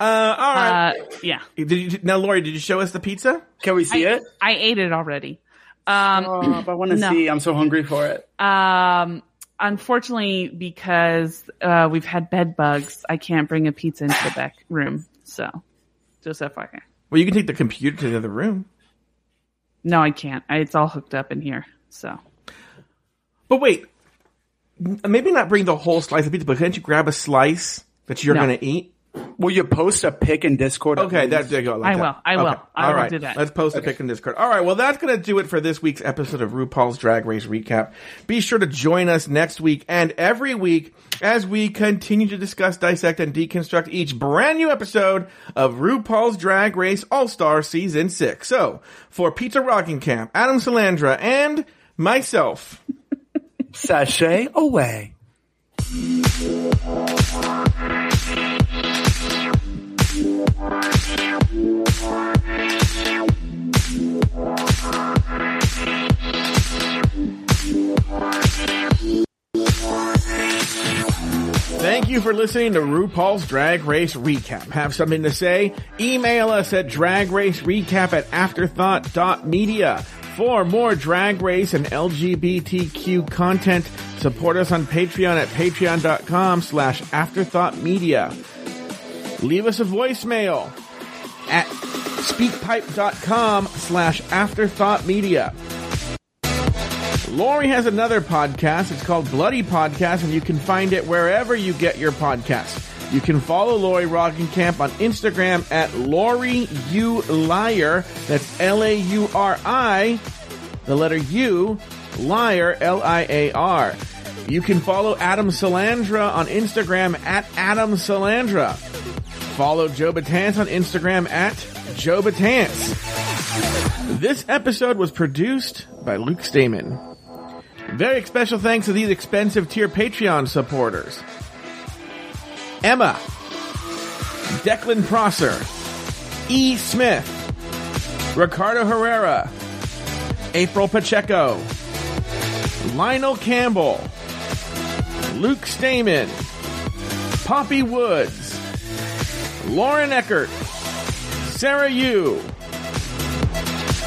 Uh, all right. Uh, yeah. did you, now, Lori, did you show us the pizza? can we see it? I ate it already. Um, Oh, I want to No. see. I'm so hungry for it. um, unfortunately, because uh, we've had bed bugs, I can't bring a pizza into the back room. So, just FYI. Well, you can take the computer to the other room. No, I can't. I, it's all hooked up in here. So, But wait, m- maybe not bring the whole slice of pizza, but can't you grab a slice that you're No. gonna eat? Will you post a pic in Discord? Okay, that's there you go. like I that. will. I will. Okay. I All will right. do that. Let's post a pic in Discord. All right. Well, that's going to do it for this week's episode of RuPaul's Drag Race Recap. Be sure to join us next week and every week as we continue to discuss, dissect, and deconstruct each brand new episode of RuPaul's Drag Race All Star Season 6. So, for Pizza Roggenkamp, Adam Salandra, and myself, sachet away. Thank you for listening to RuPaul's Drag Race Recap. Have something to say? Email us at dragracerecap at afterthought.media. For more drag race and LGBTQ content, support us on Patreon at patreon.com slash afterthoughtmedia. Leave us a voicemail at speakpipe.com slash afterthoughtmedia. Lori has another podcast. It's called Bloody Podcast, and you can find it wherever you get your podcasts. You can follow Lori Roggenkamp on Instagram at Lori U Liar. That's L A U R I, the letter U, Liar, L I A R. You can follow Adam Salandra on Instagram at Adam Salandra. Follow Joe Batance on Instagram at Joe Batance. This episode was produced by Luke Stamen. Very special thanks to these expensive tier Patreon supporters. Emma, Declan Prosser, E. Smith, Ricardo Herrera, April Pacheco, Lionel Campbell, Luke Stamen, Poppy Woods, Lauren Eckert, Sarah Yu,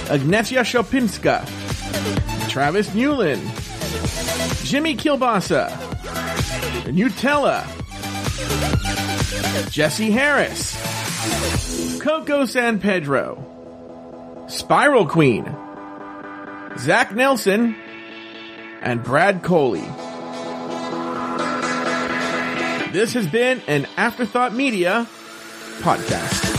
Agnesia Shopinska, Travis Newland, Jimmy Kilbasa, Nutella, Jesse Harris, Coco San Pedro, Spiral Queen, Zach Nelson, and Brad Coley. This has been an Afterthought Media podcast.